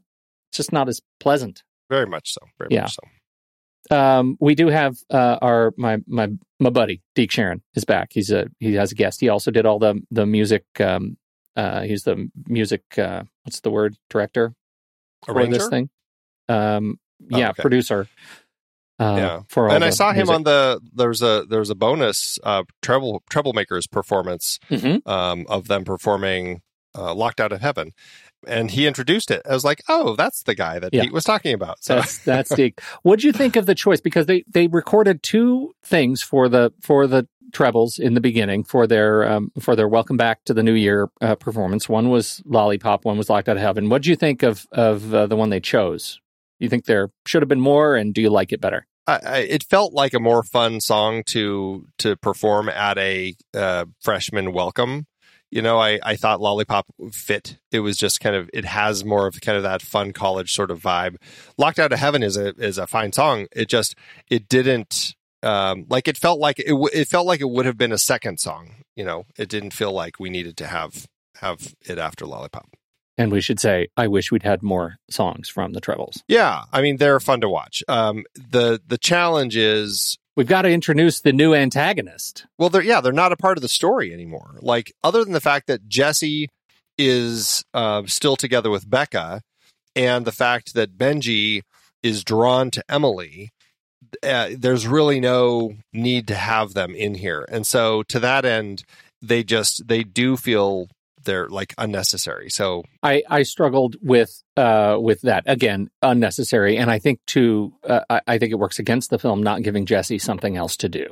it's just not as pleasant. Very much so. Very Yeah. much so. Um, we do have uh, our my my my buddy Deke Sharon is back. He's a he has a guest. He also did all the the music. Um, uh, he's the music. Uh, what's the word? Director for this thing. Um, Oh, yeah, okay. producer. Uh, Yeah. for and I saw him on the there's a there's a bonus uh treble troublemakers performance Mhm. um of them performing uh, Locked Out of Heaven. And he introduced it. I was like, oh, that's the guy that Yeah. Pete was talking about. So That's [LAUGHS] that's Deke. What'd you think of the choice? Because they they recorded two things for the for the trebles in the beginning for their um, for their welcome back to the new year uh, performance. One was Lollipop. One was Locked Out of Heaven. What do you think of of uh, the one they chose? You think there should have been more, and do you like it better? I, I, it felt like a more fun song to to perform at a uh, freshman welcome. You know, I, I thought Lollipop fit. It was just kind of it has more of kind of that fun college sort of vibe. Locked Out of Heaven is a is a fine song. It just it didn't um, like it felt like it w- it felt like it would have been a second song. You know, it didn't feel like we needed to have have it after Lollipop. And we should say, I wish we'd had more songs from the trebles. Yeah, I mean they're fun to watch. Um, the the challenge is We've got to introduce the new antagonist. Well, they're yeah, they're not a part of the story anymore. Like other than the fact that Jesse is uh, still together with Beca, and the fact that Benji is drawn to Emily, uh, there's really no need to have them in here. And so to that end, they just they do feel they're like unnecessary. So I, I struggled with uh, with that again, unnecessary, and I think too. Uh, I think it works against the film not giving Jesse something else to do,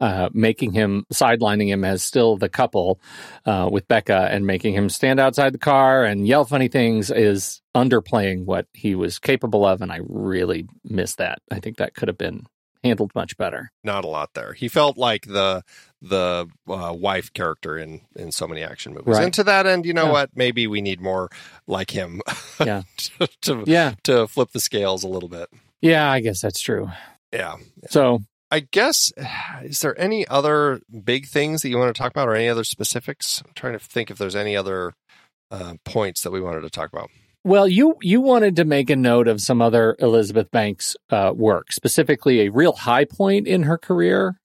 uh, making him sidelining him as still the couple uh, with Beca, and making him stand outside the car and yell funny things is underplaying what he was capable of, and I really miss that. I think that could have been handled much better. not a lot there. He felt like the the uh, wife character in in so many action movies. Right. And to that end, you know Yeah. what? Maybe we need more like him. [LAUGHS] Yeah. to, to Yeah, to flip the scales a little bit. yeah, I guess that's true. Yeah. So I guess [SIGHS] is there any other big things that you want to talk about or any other specifics? I'm trying to think if there's any other uh, points that we wanted to talk about. Well, you you wanted to make a note of some other Elizabeth Banks uh, work, specifically a real high point in her career,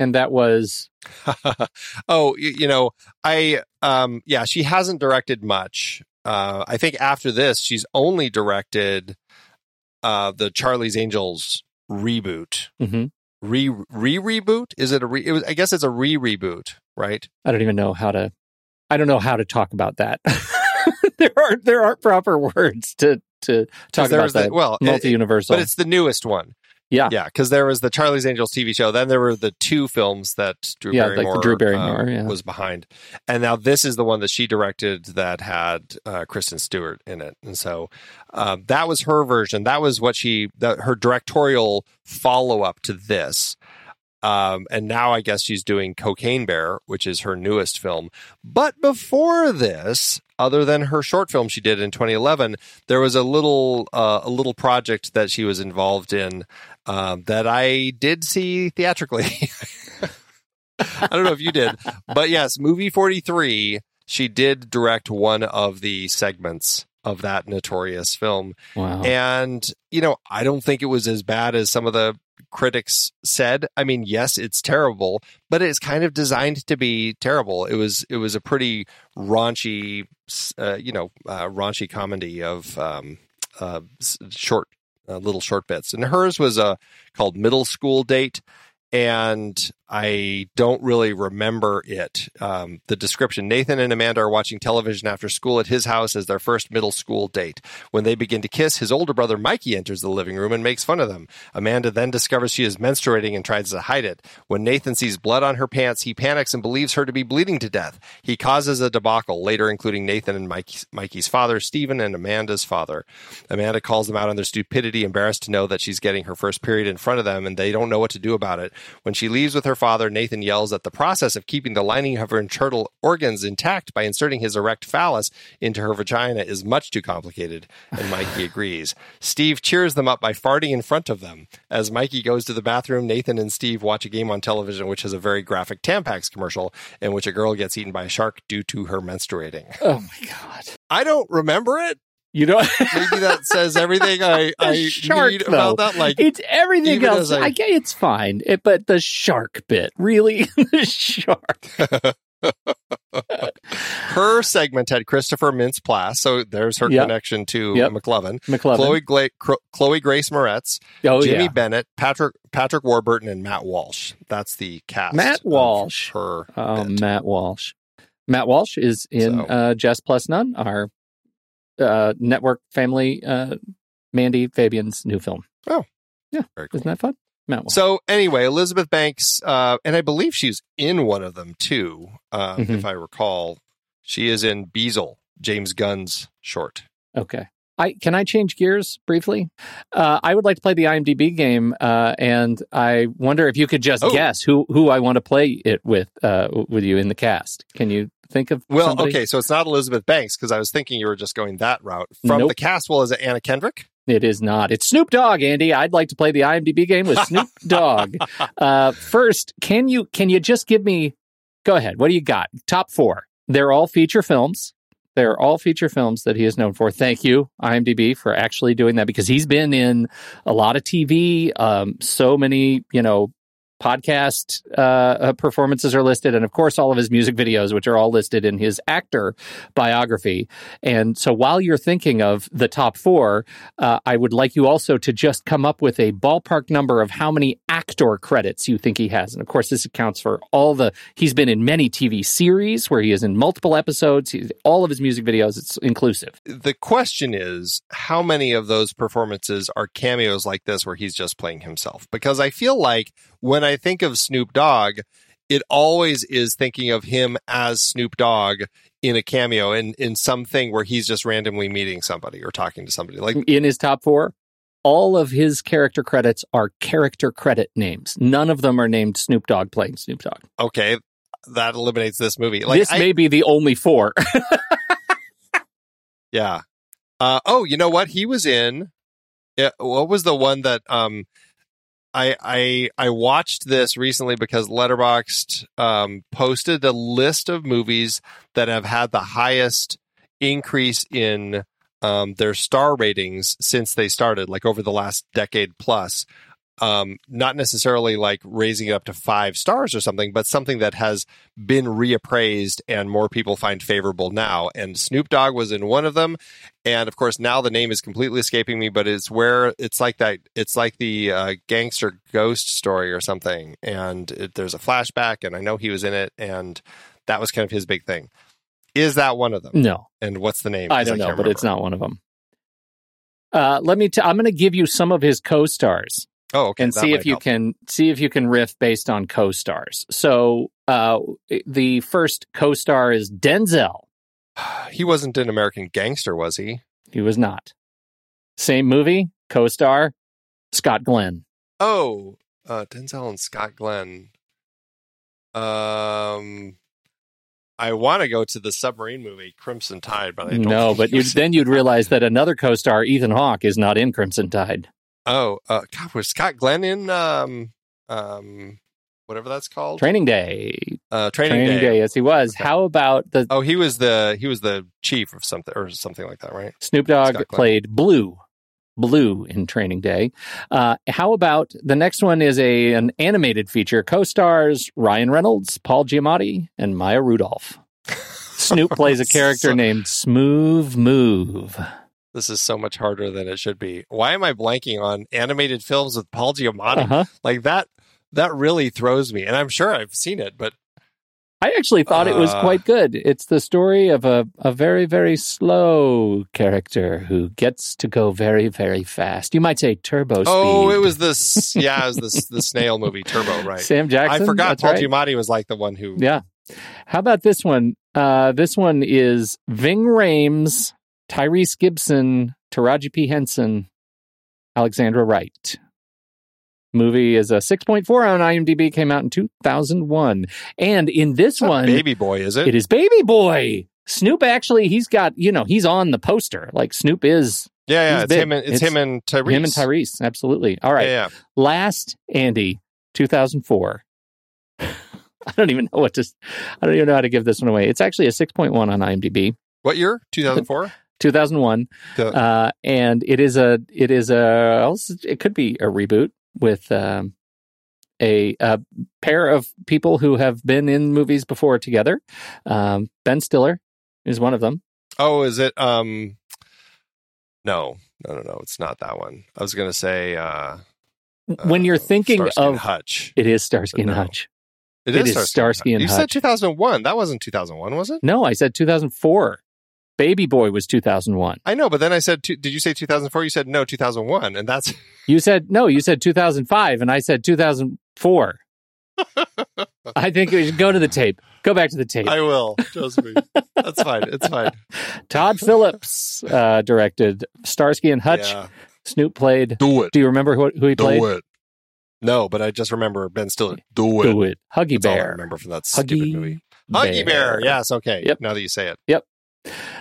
and that was [LAUGHS] oh, you, you know, I um yeah, she hasn't directed much. Uh I think after this she's only directed uh the Charlie's Angels reboot. mhm. Re re reboot? Is it a re it was I guess it's a re reboot, right? I don't even know how to I don't know how to talk about that. [LAUGHS] there aren't there aren't proper words to to talk there about was the- that well, multi universal. But it's the newest one. Yeah. Yeah, because there was the Charlie's Angels TV show. Then there were the two films that Drew Yeah, like Barrymore, Drew Barrymore, um, yeah. was behind. And now this is the one that she directed that had uh, Kristen Stewart in it. And so um, that was her version. That was what she, that, her directorial follow up to this. Um, and now I guess she's doing Cocaine Bear, which is her newest film. But before this, other than her short film she did in 2011, there was a little uh, a little project that she was involved in um, that I did see theatrically. [LAUGHS] I don't know if you did, but yes, movie 43. She did direct one of the segments of that notorious film. Wow. And, you know, I don't think it was as bad as some of the critics said. I mean, yes, it's terrible, but it's kind of designed to be terrible. It was it was a pretty raunchy, uh, you know, uh, raunchy comedy of um, uh, short uh, little short bits. And hers was a called Middle School Date. And I don't really remember it. Um, the description Nathan and Amanda are watching television after school at his house as their first middle school date. When they begin to kiss, his older brother Mikey enters the living room and makes fun of them. Amanda then discovers she is menstruating and tries to hide it. When Nathan sees blood on her pants, he panics and believes her to be bleeding to death. He causes a debacle, later including Nathan and Mikey's, Mikey's father, Stephen, and Amanda's father. Amanda calls them out on their stupidity, embarrassed to know that she's getting her first period in front of them and they don't know what to do about it. When she leaves with her father, Nathan yells that the process of keeping the lining of her internal organs intact by inserting his erect phallus into her vagina is much too complicated, and [SIGHS] Mikey agrees. Steve cheers them up by farting in front of them. As Mikey goes to the bathroom, Nathan and Steve watch a game on television which has a very graphic Tampax commercial in which a girl gets eaten by a shark due to her menstruating. oh my god. I don't remember it. You know, Maybe that [LAUGHS] says everything I, I shark, need about that. Like it's everything else. I- I get it's fine, it, but the shark bit, really, [LAUGHS] the shark. [LAUGHS] her segment had Christopher Mintz Plasse, so there's her Yep. connection to Yep. McLovin. McLovin. Chloe, Gla- Cro- Chloe Grace Moretz, oh Jimmy yeah, Bennett, Patrick Patrick Warburton, and Matt Walsh. That's the cast. Matt Walsh. her. Oh, bit. Matt Walsh. Matt Walsh is in So- uh, Jess Plus None, our uh, network family, uh, Mandy Fabian's new film. Oh. Yeah. Very cool. Isn't that fun? So anyway, Elizabeth Banks, uh, and I believe she's in one of them too, uh, Mhm. if I recall. She is in Beezel, James Gunn's short. Okay. I can I change gears briefly? Uh, I would like to play the IMDb game, uh, and I wonder if you could just Oh. guess who who I want to play it with uh, with you in the cast. Can you think of Well, somebody? okay, so it's not Elizabeth Banks because I was thinking you were just going that route. From Nope. the cast, well, is it Anna Kendrick? It is not. It's Snoop Dogg, Andy. I'd like to play the IMDb game with Snoop [LAUGHS] Dogg. Uh, first, can you can you just give me? Go ahead. What do you got? Top four. They're all feature films. They're all feature films that he is known for. Thank you, IMDb, for actually doing that because he's been in a lot of TV. Um, so many, you know, podcast uh, uh, performances are listed, and of course, all of his music videos, which are all listed in his actor biography. And so, while you're thinking of the top four, uh, I would like you also to just come up with a ballpark number of how many actor credits you think he has. And of course, this accounts for all the, he's been in many TV series where he is in multiple episodes, all of his music videos, it's inclusive. The question is, how many of those performances are cameos like this where he's just playing himself? Because I feel like when I think of Snoop Dogg, it always is thinking of him as Snoop Dogg in a cameo in, in something where he's just randomly meeting somebody or talking to somebody. Like, In his top four, all of his character credits are character credit names. None of them are named Snoop Dogg playing Snoop Dogg. okay, that eliminates this movie. Like, this I- may be the only four. [LAUGHS] Yeah. Uh, oh, you know what? He was in. Yeah, what was the one that um, I I I watched this recently because Letterboxd um, posted a list of movies that have had the highest increase in um, their star ratings since they started, like over the last decade plus. Um, not necessarily like raising it up to five stars or something, but something that has been reappraised and more people find favorable now. And Snoop Dogg was in one of them, and of course now the name is completely escaping me, but it's where it's like that. It's like the uh, gangster ghost story or something, and it, there's a flashback, and I know he was in it, and that was kind of his big thing. Is that one of them? no, And what's the name? I don't know, can't but it's not one of them. Uh, let me. T- I'm going to give you some of his co-stars. Oh, okay. and that see if you help. can see if you can riff based on co-stars. So uh, the first co-star is Denzel. [SIGHS] He wasn't an American Gangster, was he? He was not. Same movie, co-star Scott Glenn. Oh, uh, Denzel and Scott Glenn. Um, I want to go to the submarine movie Crimson Tide, but I don't No, but you then you'd realize that another co-star, Ethan Hawke, is not in Crimson Tide. Oh, uh, God, was Scott Glenn in um, um, whatever that's called? Training Day. uh, training, Training day. Day. Yes, he was. Okay. How about the Oh, he was the he was the chief of something or something like that, right? Snoop Dogg played Blue, Blue in Training Day. Uh, how about the next one is a an animated feature. Co-stars Ryan Reynolds, Paul Giamatti, and Maya Rudolph. [LAUGHS] Snoop plays a character So- named Smooth Move. This is so much harder than it should be. Why am I blanking on animated films with Paul Giamatti? Uh-huh. Like that that really throws me. And I'm sure I've seen it, but I actually thought it was Uh. quite good. It's the story of a, a very, very slow character who gets to go very, very fast. You might say turbo speed. oh, it was this [LAUGHS] yeah, it was this the snail movie Turbo, right? Sam Jackson. I forgot Paul right. Giamatti was like the one who Yeah. How about this one? Uh, this one is Ving Rhames, Tyrese Gibson, Taraji P. Henson, Alexandra Wright. Movie is a 6.4 on IMDb, came out in 2001. And in this It's one, Baby Boy, is it? it is Baby Boy. Snoop actually, he's got, you know, he's on the poster. Like Snoop is yeah, yeah. It's big. him and it's, It's him and Tyrese. him and Tyrese. Absolutely. All right. Yeah, yeah. Last Andy, 2004. [LAUGHS] I don't even know what to. I don't even know how to give this one away. It's actually a 6.1 on IMDb, What year? 2004? 2001, The- uh, and it is a. It is a. It could be a reboot with um, a, a pair of people who have been in movies before together. Um, ben Stiller is one of them. oh, is it um No. No, no, no. It's not that one. I was going to say uh when you're uh, thinking Starsky and of Hutch. it is Starsky and No. Hutch. It it is is Starsky and Hutch. You said 2001. That wasn't 2001, was it? No, I said 2004. Baby Boy was 2001. I know, but then I said, two, did you say 2004? You said no, 2001, and that's [LAUGHS] You said no. You said 2005, and I said 2004. [LAUGHS] I think we should go to the tape. Go back to the tape. I will. Trust me. That's fine. It's fine. [LAUGHS] Todd Phillips uh, directed Starsky and Hutch. Yeah. Snoop played. Do it. Do you remember who, who he played? Do it. No, but I just remember Ben Stiller. Do it. Do it. Huggy That's all I Bear. remember from that stupid Huggy movie. Huggy Bear. Yes. Okay. Yep. Now that you say it.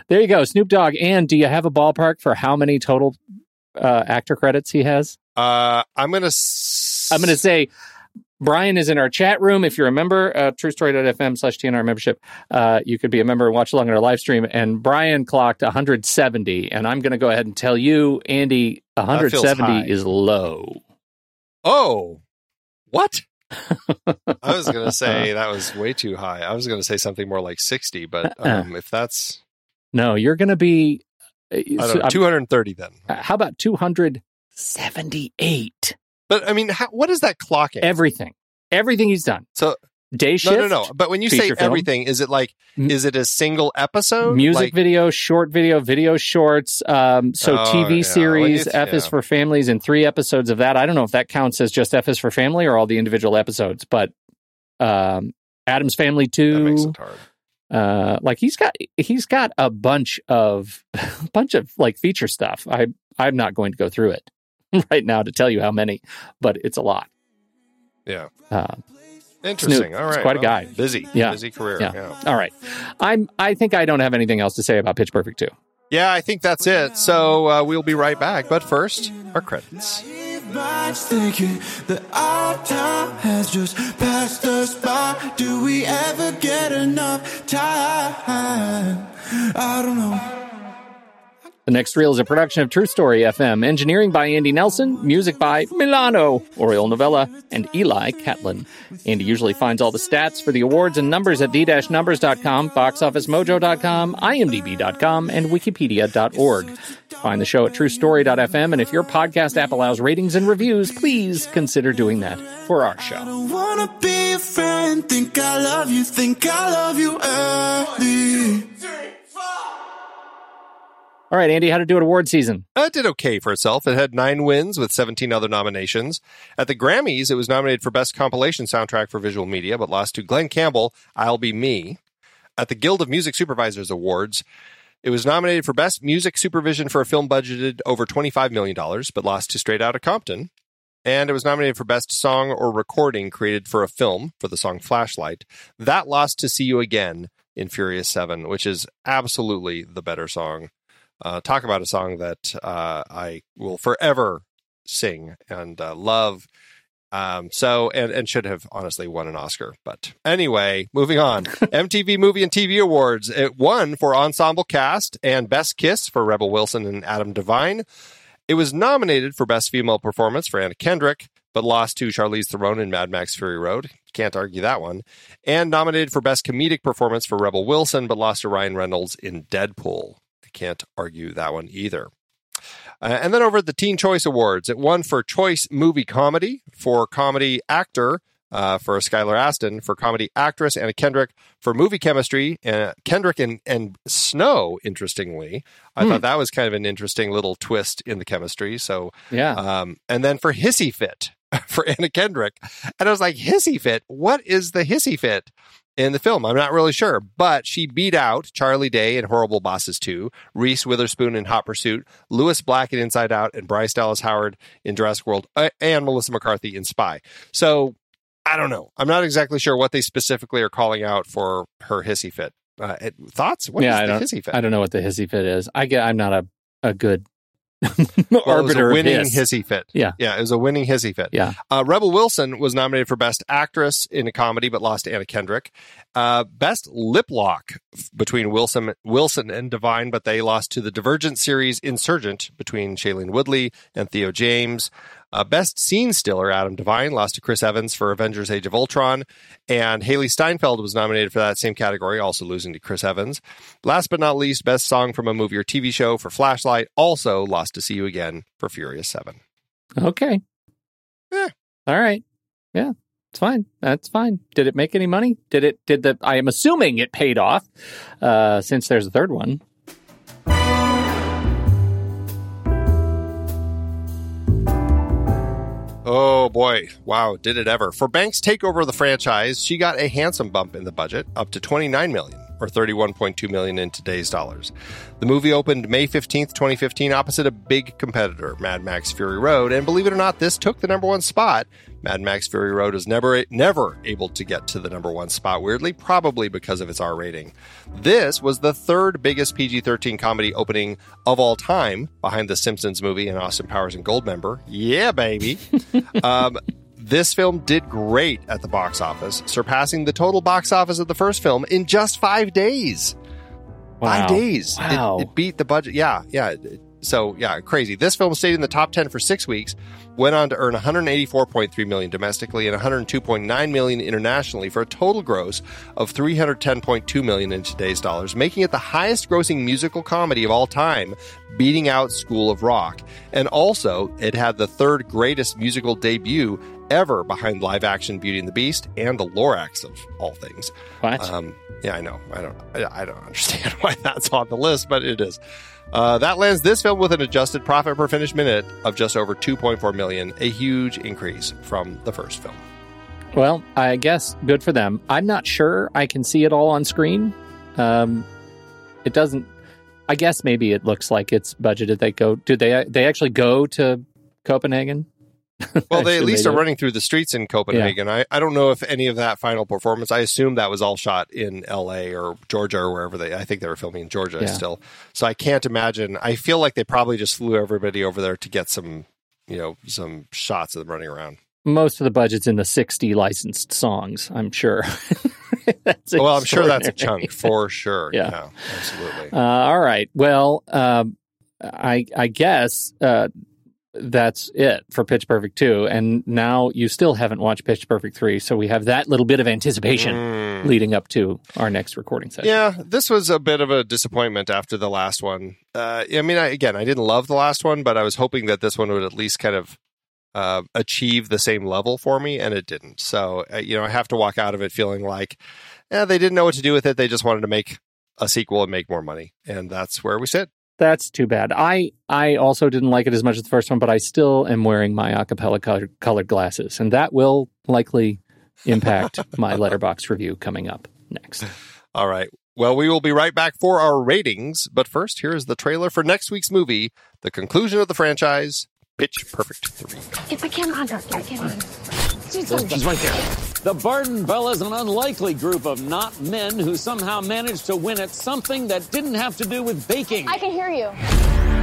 There you go, Snoop Dogg. And do you have a ballpark for how many total uh, actor credits he has? Uh, I'm gonna. S- I'm going to say Brian is in our chat room. If you're a member, uh, truestory.fm slash TNR membership, uh, you could be a member and watch along in our live stream. And Brian clocked 170. And I'm going to go ahead and tell you, Andy, 170 is low. Oh, what? [LAUGHS] I was gonna say [LAUGHS] that was way too high. I was gonna say something more like 60, but Uh-uh. um, if that's No, you're going to be. uh, so, don't know, um, 230 then. how about 278? But I mean, how, what is that clocking? Everything. Everything he's done. So Day shift. no, no. no. But when you say film. everything, is it like is it a single episode? music Like, video, short video, video shorts. Um, so Oh, TV yeah. series, F is for families, and three episodes of that. I don't know if that counts as just F is for family or all the individual episodes, but um, Addams Family Two. Uh, like he's got he's got a bunch of a [LAUGHS] bunch of like feature stuff. I I'm not going to go through it [LAUGHS] right now to tell you how many, but it's a lot. Yeah. Uh, Interesting. Snoop. All right. quite a guy. Busy. Yeah. Busy career. Yeah. Yeah. all right, I'm I think I don't have anything else to say about Pitch Perfect two. Yeah, I think that's it. So uh, we'll be right back. But first, our credits. Much thinking that our time has just passed us by. Do we ever get enough time? I don't know. The next reel is a production of True Story FM, engineering by Andy Nelson, music by Milano, Oriole Novella, and Eli Catlin. Andy usually finds all the stats for the awards and numbers at the-numbers.com, boxofficemojo.com, imdb.com, and wikipedia.org. Find the show at truestory.fm, and if your podcast app allows ratings and reviews, please consider doing that for our show. Don't wanna be a friend. Think I love you. Think I love you early. All right, Andy, how to do it award season. Uh, It did okay for itself. It had nine wins with 17 other nominations. At the Grammys, it was nominated for Best Compilation Soundtrack for Visual Media, but lost to Glen Campbell, I'll Be Me. At the Guild of Music Supervisors Awards, it was nominated for Best Music Supervision for a film budgeted over $25 million, but lost to Straight Outta Compton. and it was nominated for Best Song or Recording created for a film for the song Flashlight. That lost to See You Again in Furious 7, which is absolutely the better song. Uh, talk about a song that uh, I will forever sing and uh, love. Um, so and and should have honestly won an Oscar, but anyway, moving on. [LAUGHS] MTV Movie and TV Awards. It won for ensemble cast and Best Kiss for Rebel Wilson and Adam Devine. It was nominated for Best Female Performance for Anna Kendrick, but lost to Charlize Theron in Mad Max Fury Road. Can't argue that one. And nominated for Best Comedic Performance for Rebel Wilson, but lost to Ryan Reynolds in Deadpool. I can't argue that one either. Uh, and then over at the Teen Choice Awards, it won for Choice Movie Comedy, for Comedy Actor, uh, for Skylar Astin, for Comedy Actress, Anna Kendrick, for Movie Chemistry, uh, Kendrick and, and Snow, interestingly. I Hmm. thought that was kind of an interesting little twist in the chemistry. So, Yeah. um, and then for Hissy Fit, [LAUGHS] for Anna Kendrick. And I was like, Hissy Fit? What is the Hissy Fit? In the film. I'm not really sure, but she beat out Charlie Day in Horrible Bosses 2, Reese Witherspoon in Hot Pursuit, Lewis Black in Inside Out, and Bryce Dallas Howard in Jurassic World, uh, and Melissa McCarthy in Spy. So I don't know. I'm not exactly sure what they specifically are calling out for her hissy fit. Uh, thoughts? What is yeah, I the don't. hissy fit? I don't know what the hissy fit is. I get. I'm not a a good [LAUGHS] well, it was a arbiter winning hiss. hissy fit. Yeah. Yeah, it was a winning hissy fit. Yeah. Uh, Rebel Wilson was nominated for Best Actress in a Comedy, but lost to Anna Kendrick. Uh, best Lip Lock between Wilson, Wilson and Devine, but they lost to the Divergent series Insurgent between Shailene Woodley and Theo James. Uh, best Scene Stiller, Adam Devine, lost to Chris Evans for Avengers Age of Ultron. And Hailee Steinfeld was nominated for that same category, also losing to Chris Evans. Last but not least, Best Song from a Movie or TV Show for Flashlight, also lost to See You Again for Furious 7. Okay. Yeah. All right. Yeah. It's fine. That's fine. Did it make any money? Did it? Did the? I am assuming it paid off, uh, since there's a third one. Oh boy, wow, did it ever. For Banks' takeover of the franchise, she got a handsome bump in the budget, up to 29 million or 31.2 million in today's dollars. The movie opened May 15th, 2015 opposite a big competitor, Mad Max Fury Road, and believe it or not, this took the number 1 spot. Mad Max Fury Road was never never able to get to the number 1 spot weirdly, probably because of its R rating. This was the third biggest PG-13 comedy opening of all time behind the Simpsons movie and Austin Powers and Goldmember. Yeah, baby. [LAUGHS] um, this film did great at the box office, surpassing the total box office of the first film in just five days. Five days. It- Wow. It, beat the budget. Yeah, yeah. So yeah, crazy. This film stayed in the top ten for six weeks, went on to earn 184.3 million domestically and 102.9 million internationally for a total gross of 310.2 million in today's dollars, making it the highest grossing musical comedy of all time, beating out School of Rock. And also, it had the third greatest musical debut ever behind live action Beauty and the Beast and the Lorax of all things. What? Um, yeah, I know. I don't. I, I don't [LAUGHS] understand why that's on the list, but it is. Uh, that lands this film with an adjusted profit per finished minute of just over 2.4 million, a huge increase from the first film. Well, I guess good for them. I'm not sure I can see it all on screen. Um, it doesn't. I guess maybe it looks like it's budgeted. They go. Do they? They actually go to Copenhagen? Well, [LAUGHS] they at least they are running through the streets in Copenhagen. I, I don't know if any of that final performance. I assume that was all shot in L.A. or Georgia or wherever they. I think they were filming in Georgia Yeah. still. So I can't imagine. I feel like they probably just flew everybody over there to get some, you know, some shots of them running around. Most of the budget's in the 60 licensed songs. I'm sure. [LAUGHS] Well, I'm sure that's a chunk for sure. Yeah. yeah absolutely. Uh, all right. Well, um, I I guess uh, that's it for Pitch Perfect two, and now you still haven't watched Pitch Perfect three, so we have that little bit of anticipation Mm. leading up to our next recording session. Yeah, this was a bit of a disappointment after the last one. Uh, I mean, I, again, I didn't love the last one, but I was hoping that this one would at least kind of uh, achieve the same level for me, and it didn't. So, uh, you know, I have to walk out of it feeling like eh, they didn't know what to do with it. They just wanted to make a sequel and make more money, and that's where we sit. That's too bad. I I also didn't like it as much as the first one, but I still am wearing my acapella colored, colored glasses, and that will likely impact [LAUGHS] my letterbox review coming up next. All right. Well, we will be right back for our ratings, but first, here is the trailer for next week's movie, the conclusion of the franchise, Pitch Perfect 3. If I can't contact you, I can't. He's right there. The Barden Bellas, an unlikely group of not men who somehow managed to win at something that didn't have to do with baking. I can hear you.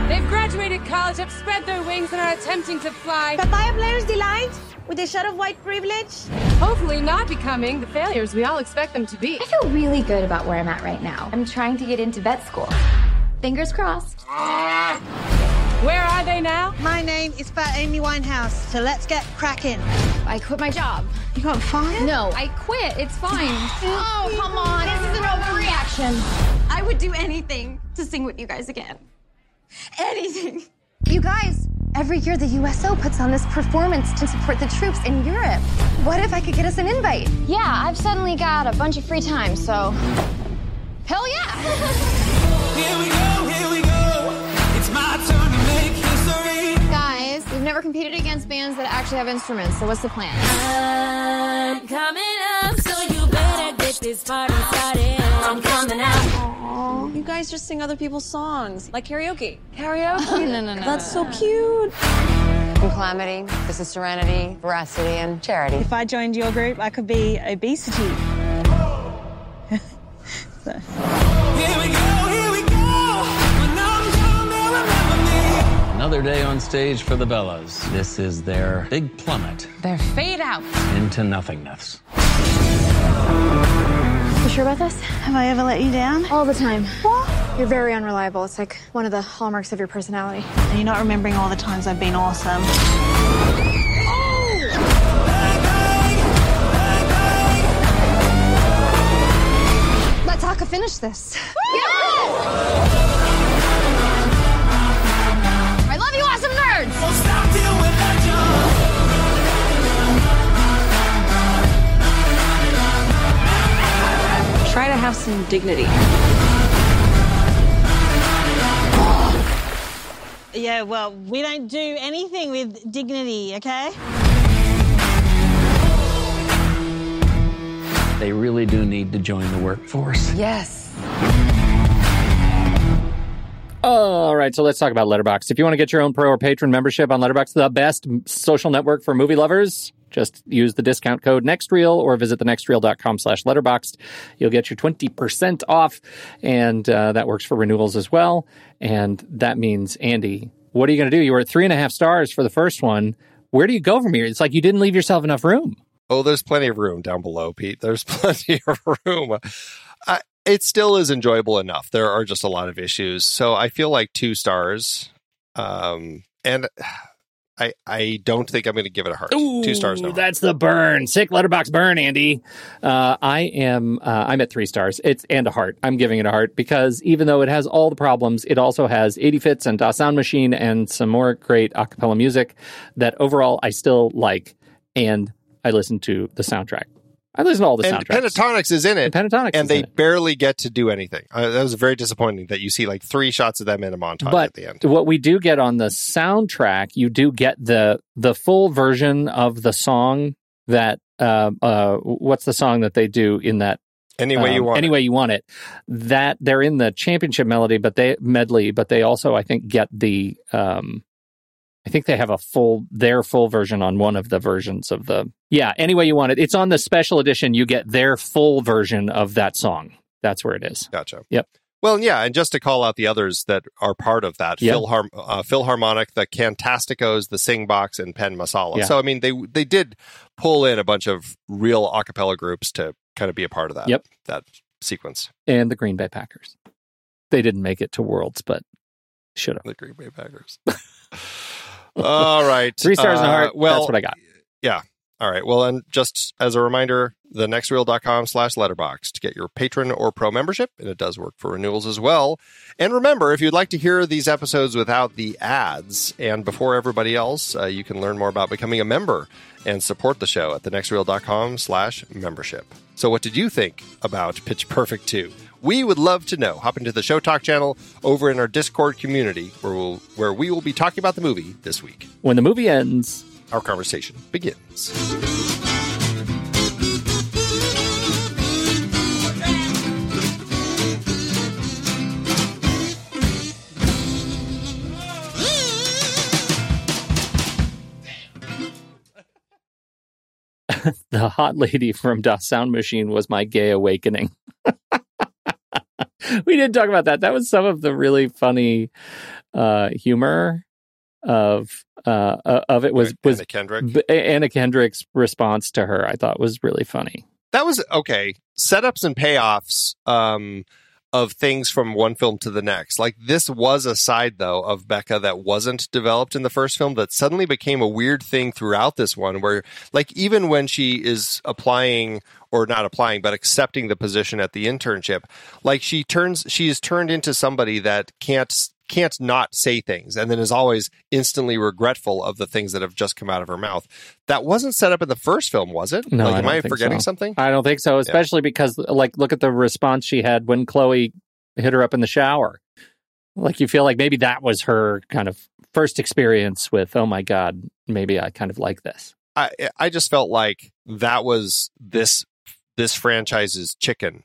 They've graduated college, have spread their wings, and are attempting to fly. Papaya Players Delight with a shot of white privilege. Hopefully, not becoming the failures we all expect them to be. I feel really good about where I'm at right now. I'm trying to get into vet school. Fingers crossed. Ah! Where are they now? My name is Fat Amy Winehouse, so let's get cracking. I quit my job. You got fired? No, I quit. It's fine. [GASPS] oh, come on. This is an overreaction. I would do anything to sing with you guys again. Anything. You guys, every year the USO puts on this performance to support the troops in Europe. What if I could get us an invite? Yeah, I've suddenly got a bunch of free time, so. Hell yeah! [LAUGHS] Here we go, Guys, we've never competed against bands that actually have instruments, so what's the plan? I'm coming up, so you better get this party started. I'm coming out. You guys just sing other people's songs, like karaoke. Karaoke? no, no, no. [LAUGHS] That's so cute. I'm Calamity, this is Serenity, Veracity, and Charity. If I joined your group, I could be obesity. [LAUGHS] So. Another day on stage for the Bellas. This is their big plummet They're fade out. into nothingness. You sure about this? Have I ever let you down? All the time. What? You're very unreliable. It's like one of the hallmarks of your personality. Are you not remembering all the times I've been awesome? Let's Taka finish this. I Try to have some dignity. Yeah, well, we don't do anything with dignity, okay? They really do need to join the workforce. Yes. All right, so let's talk about Letterbox. If you want to get your own pro or patron membership on Letterbox, the best social network for movie lovers, just use the discount code NEXTREEL or visit thenextreel.com slash letterboxd. You'll get your 20% off, and uh, that works for renewals as well. And that means, Andy, what are you going to do? You were at three and a half stars for the first one. Where do you go from here? It's like you didn't leave yourself enough room. Oh, there's plenty of room down below, Pete. There's [LAUGHS] plenty of room. It still is enjoyable enough. There are just a lot of issues. So I feel like two stars. Um, and [SIGHS] I I don't think I'm going to give it a heart. two stars. No. Ooh, That's the burn. Sick letterbox burn, Andy. Uh, I am. Uh, I'm at three stars. It's and a heart. I'm giving it a heart because even though it has all the problems, it also has 80 fits and Das Sound Machine and some more great acapella music that overall I still like. And I listen to the soundtrack. I listen to all the and soundtracks. Pentatonix is in it. And Pentatonix and is they in it. barely get to do anything. Uh, that was very disappointing that you see like three shots of them in a montage but at the end. what we do get on the soundtrack, you do get the the full version of the song that uh, uh, what's the song that they do in that Any way you um, want. any way you want it. That they're in the championship melody, but they medley, but they also I think get the um, I think they have a full their full version on one of the versions of the yeah. Any way you want it, it's on the special edition. You get their full version of that song. That's where it is. Gotcha. Yep. Well, yeah, and just to call out the others that are part of that, Yep. Philhar- uh, Filharmonic, the Cantasticos, the Sing Box, and Penn Masala. Yeah. So, I mean, they they did pull in a bunch of real a cappella groups to kind of be a part of that. Yep. That sequence. And the Green Bay Packers. They didn't make it to Worlds, but should have. The Green Bay Packers. [LAUGHS] All right. Three stars and a Uh, heart. Well, That's what I got. Yeah. All right. Well, and just as a reminder, the nextreel.com slash letterbox to get your patron or pro membership, and it does work for renewals as well. And remember, if you'd like to hear these episodes without the ads and before everybody else, uh, you can learn more about becoming a member and support the show at the nextreel.com slash membership. So what did you think about Pitch Perfect 2? We would love to know. Hop into the Show Talk channel over in our Discord community where we'll where we will be talking about the movie this week. When the movie ends, our conversation begins. [LAUGHS] the hot lady from Das Sound Machine was my gay awakening. [LAUGHS] we didn't talk about that. That was some of the really funny uh, humor of uh, uh, of it was was Anna Kendrick. B- Anna Kendrick's response to her. I thought was really funny. that was okay. Setups and payoffs um, of things from one film to the next. Like this was a side though of Beca that wasn't developed in the first film that suddenly became a weird thing throughout this one. Where like even when she is applying or not applying but accepting the position at the internship, like she turns she is turned into somebody that can't can't not say things and then is always instantly regretful of the things that have just come out of her mouth. That wasn't set up in the first film, was it? No, like, I am I forgetting so. something? I don't think so, especially because like look at the response she had when Chloe hit her up in the shower. Like you feel like maybe that was her kind of first experience with oh my god, maybe I kind of like this. I I just felt like that was this this franchise's chicken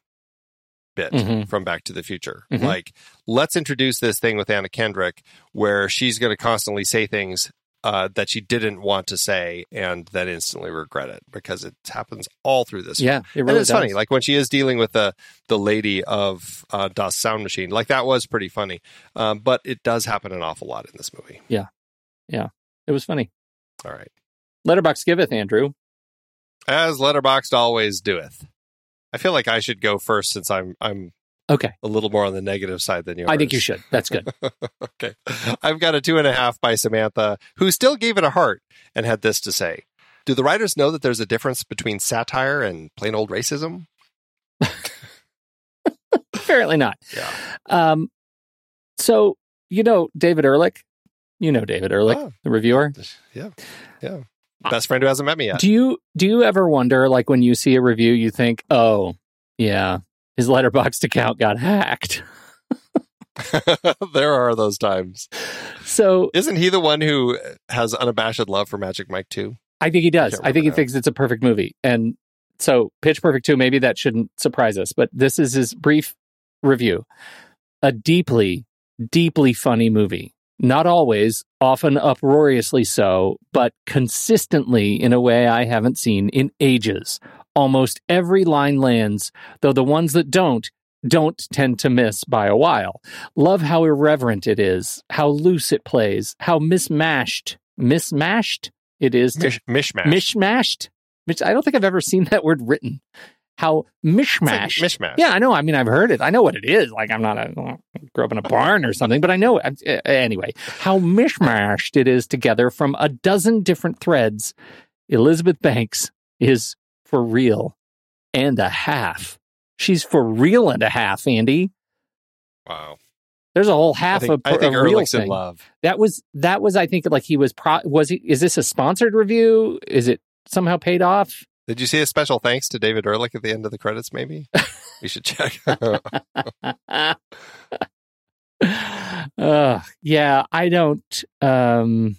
bit Mhm. from Back to the Future. Mhm. Like, let's introduce this thing with Anna Kendrick where she's going to constantly say things uh, that she didn't want to say and then instantly regret it because it happens all through this. Yeah, it and really it's does. funny, like when she is dealing with the the lady of uh, Das Sound Machine, like that was pretty funny. Um, but it does happen an awful lot in this movie. Yeah. Yeah. It was funny. All right, Letterbox giveth, Andrew. as Letterboxd always doeth. I feel like I should go first since I'm I'm Okay. a little more on the negative side than you. I think you should. That's good. [LAUGHS] okay. I've got a two and a half by Samantha, who still gave it a heart and had this to say. Do the writers know that there's a difference between satire and plain old racism? [LAUGHS] Apparently not. Yeah. Um, so you know David Ehrlich. You know David Ehrlich, Oh. the reviewer. Yeah. Yeah. Uh, best friend who hasn't met me yet. Do you do you ever wonder, like when you see a review, you think, "Oh, yeah, his letterboxd [LAUGHS] account got hacked." [LAUGHS] there are those times. So Isn't he the one who has unabashed love for Magic Mike too? I think he does. can't I think he thinks it's a perfect movie, and so Pitch Perfect two. Maybe that shouldn't surprise us, but this is his brief review. A deeply, deeply funny movie. Not always, often uproariously so, but consistently in a way I haven't seen in ages. Almost every line lands, though the ones that don't, don't tend to miss by a while. Love how irreverent it is, how loose it plays, how mismashed, mismashed it is to Mish- mishmash. mishmashed. Which I don't think I've ever seen that word written. How mishmash. mishmash. Yeah, I know. I mean, I've heard it. I know what it is. Like, I'm not a I grew up in a barn or something, but I know it. Anyway, how mishmashed it is together from a dozen different threads. Elizabeth Banks is for real and a half. She's for real and a half, Andy. Wow. There's a whole I half think, of I think a real Ehrlich's in love. That was that was I think like he was pro was he is this a sponsored review? Is it somehow paid off? Did you see a special thanks to David Ehrlich at the end of the credits? Maybe we should check. [LAUGHS] uh, yeah, I don't um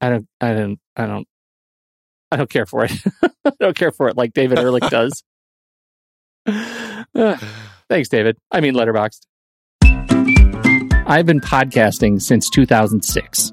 I don't I don't I don't I don't care for it. [LAUGHS] I don't care for it like David Ehrlich does. [LAUGHS] Uh, thanks, David. I mean Letterboxd. I've been podcasting since 2006.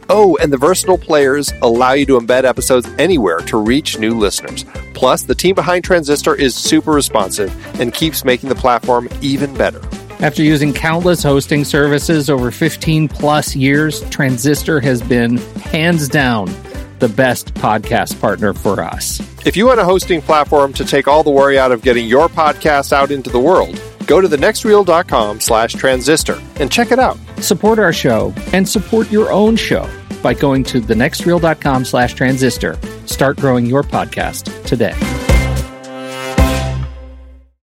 Oh, and the versatile players allow you to embed episodes anywhere to reach new listeners. Plus, the team behind Transistor is super responsive and keeps making the platform even better. After using countless hosting services over 15 plus years, Transistor has been hands down the best podcast partner for us. If you want a hosting platform to take all the worry out of getting your podcast out into the world, go to thenextreel.com slash transistor and check it out. Support our show and support your own show by going to thenextreel.com slash transistor. Start growing your podcast today.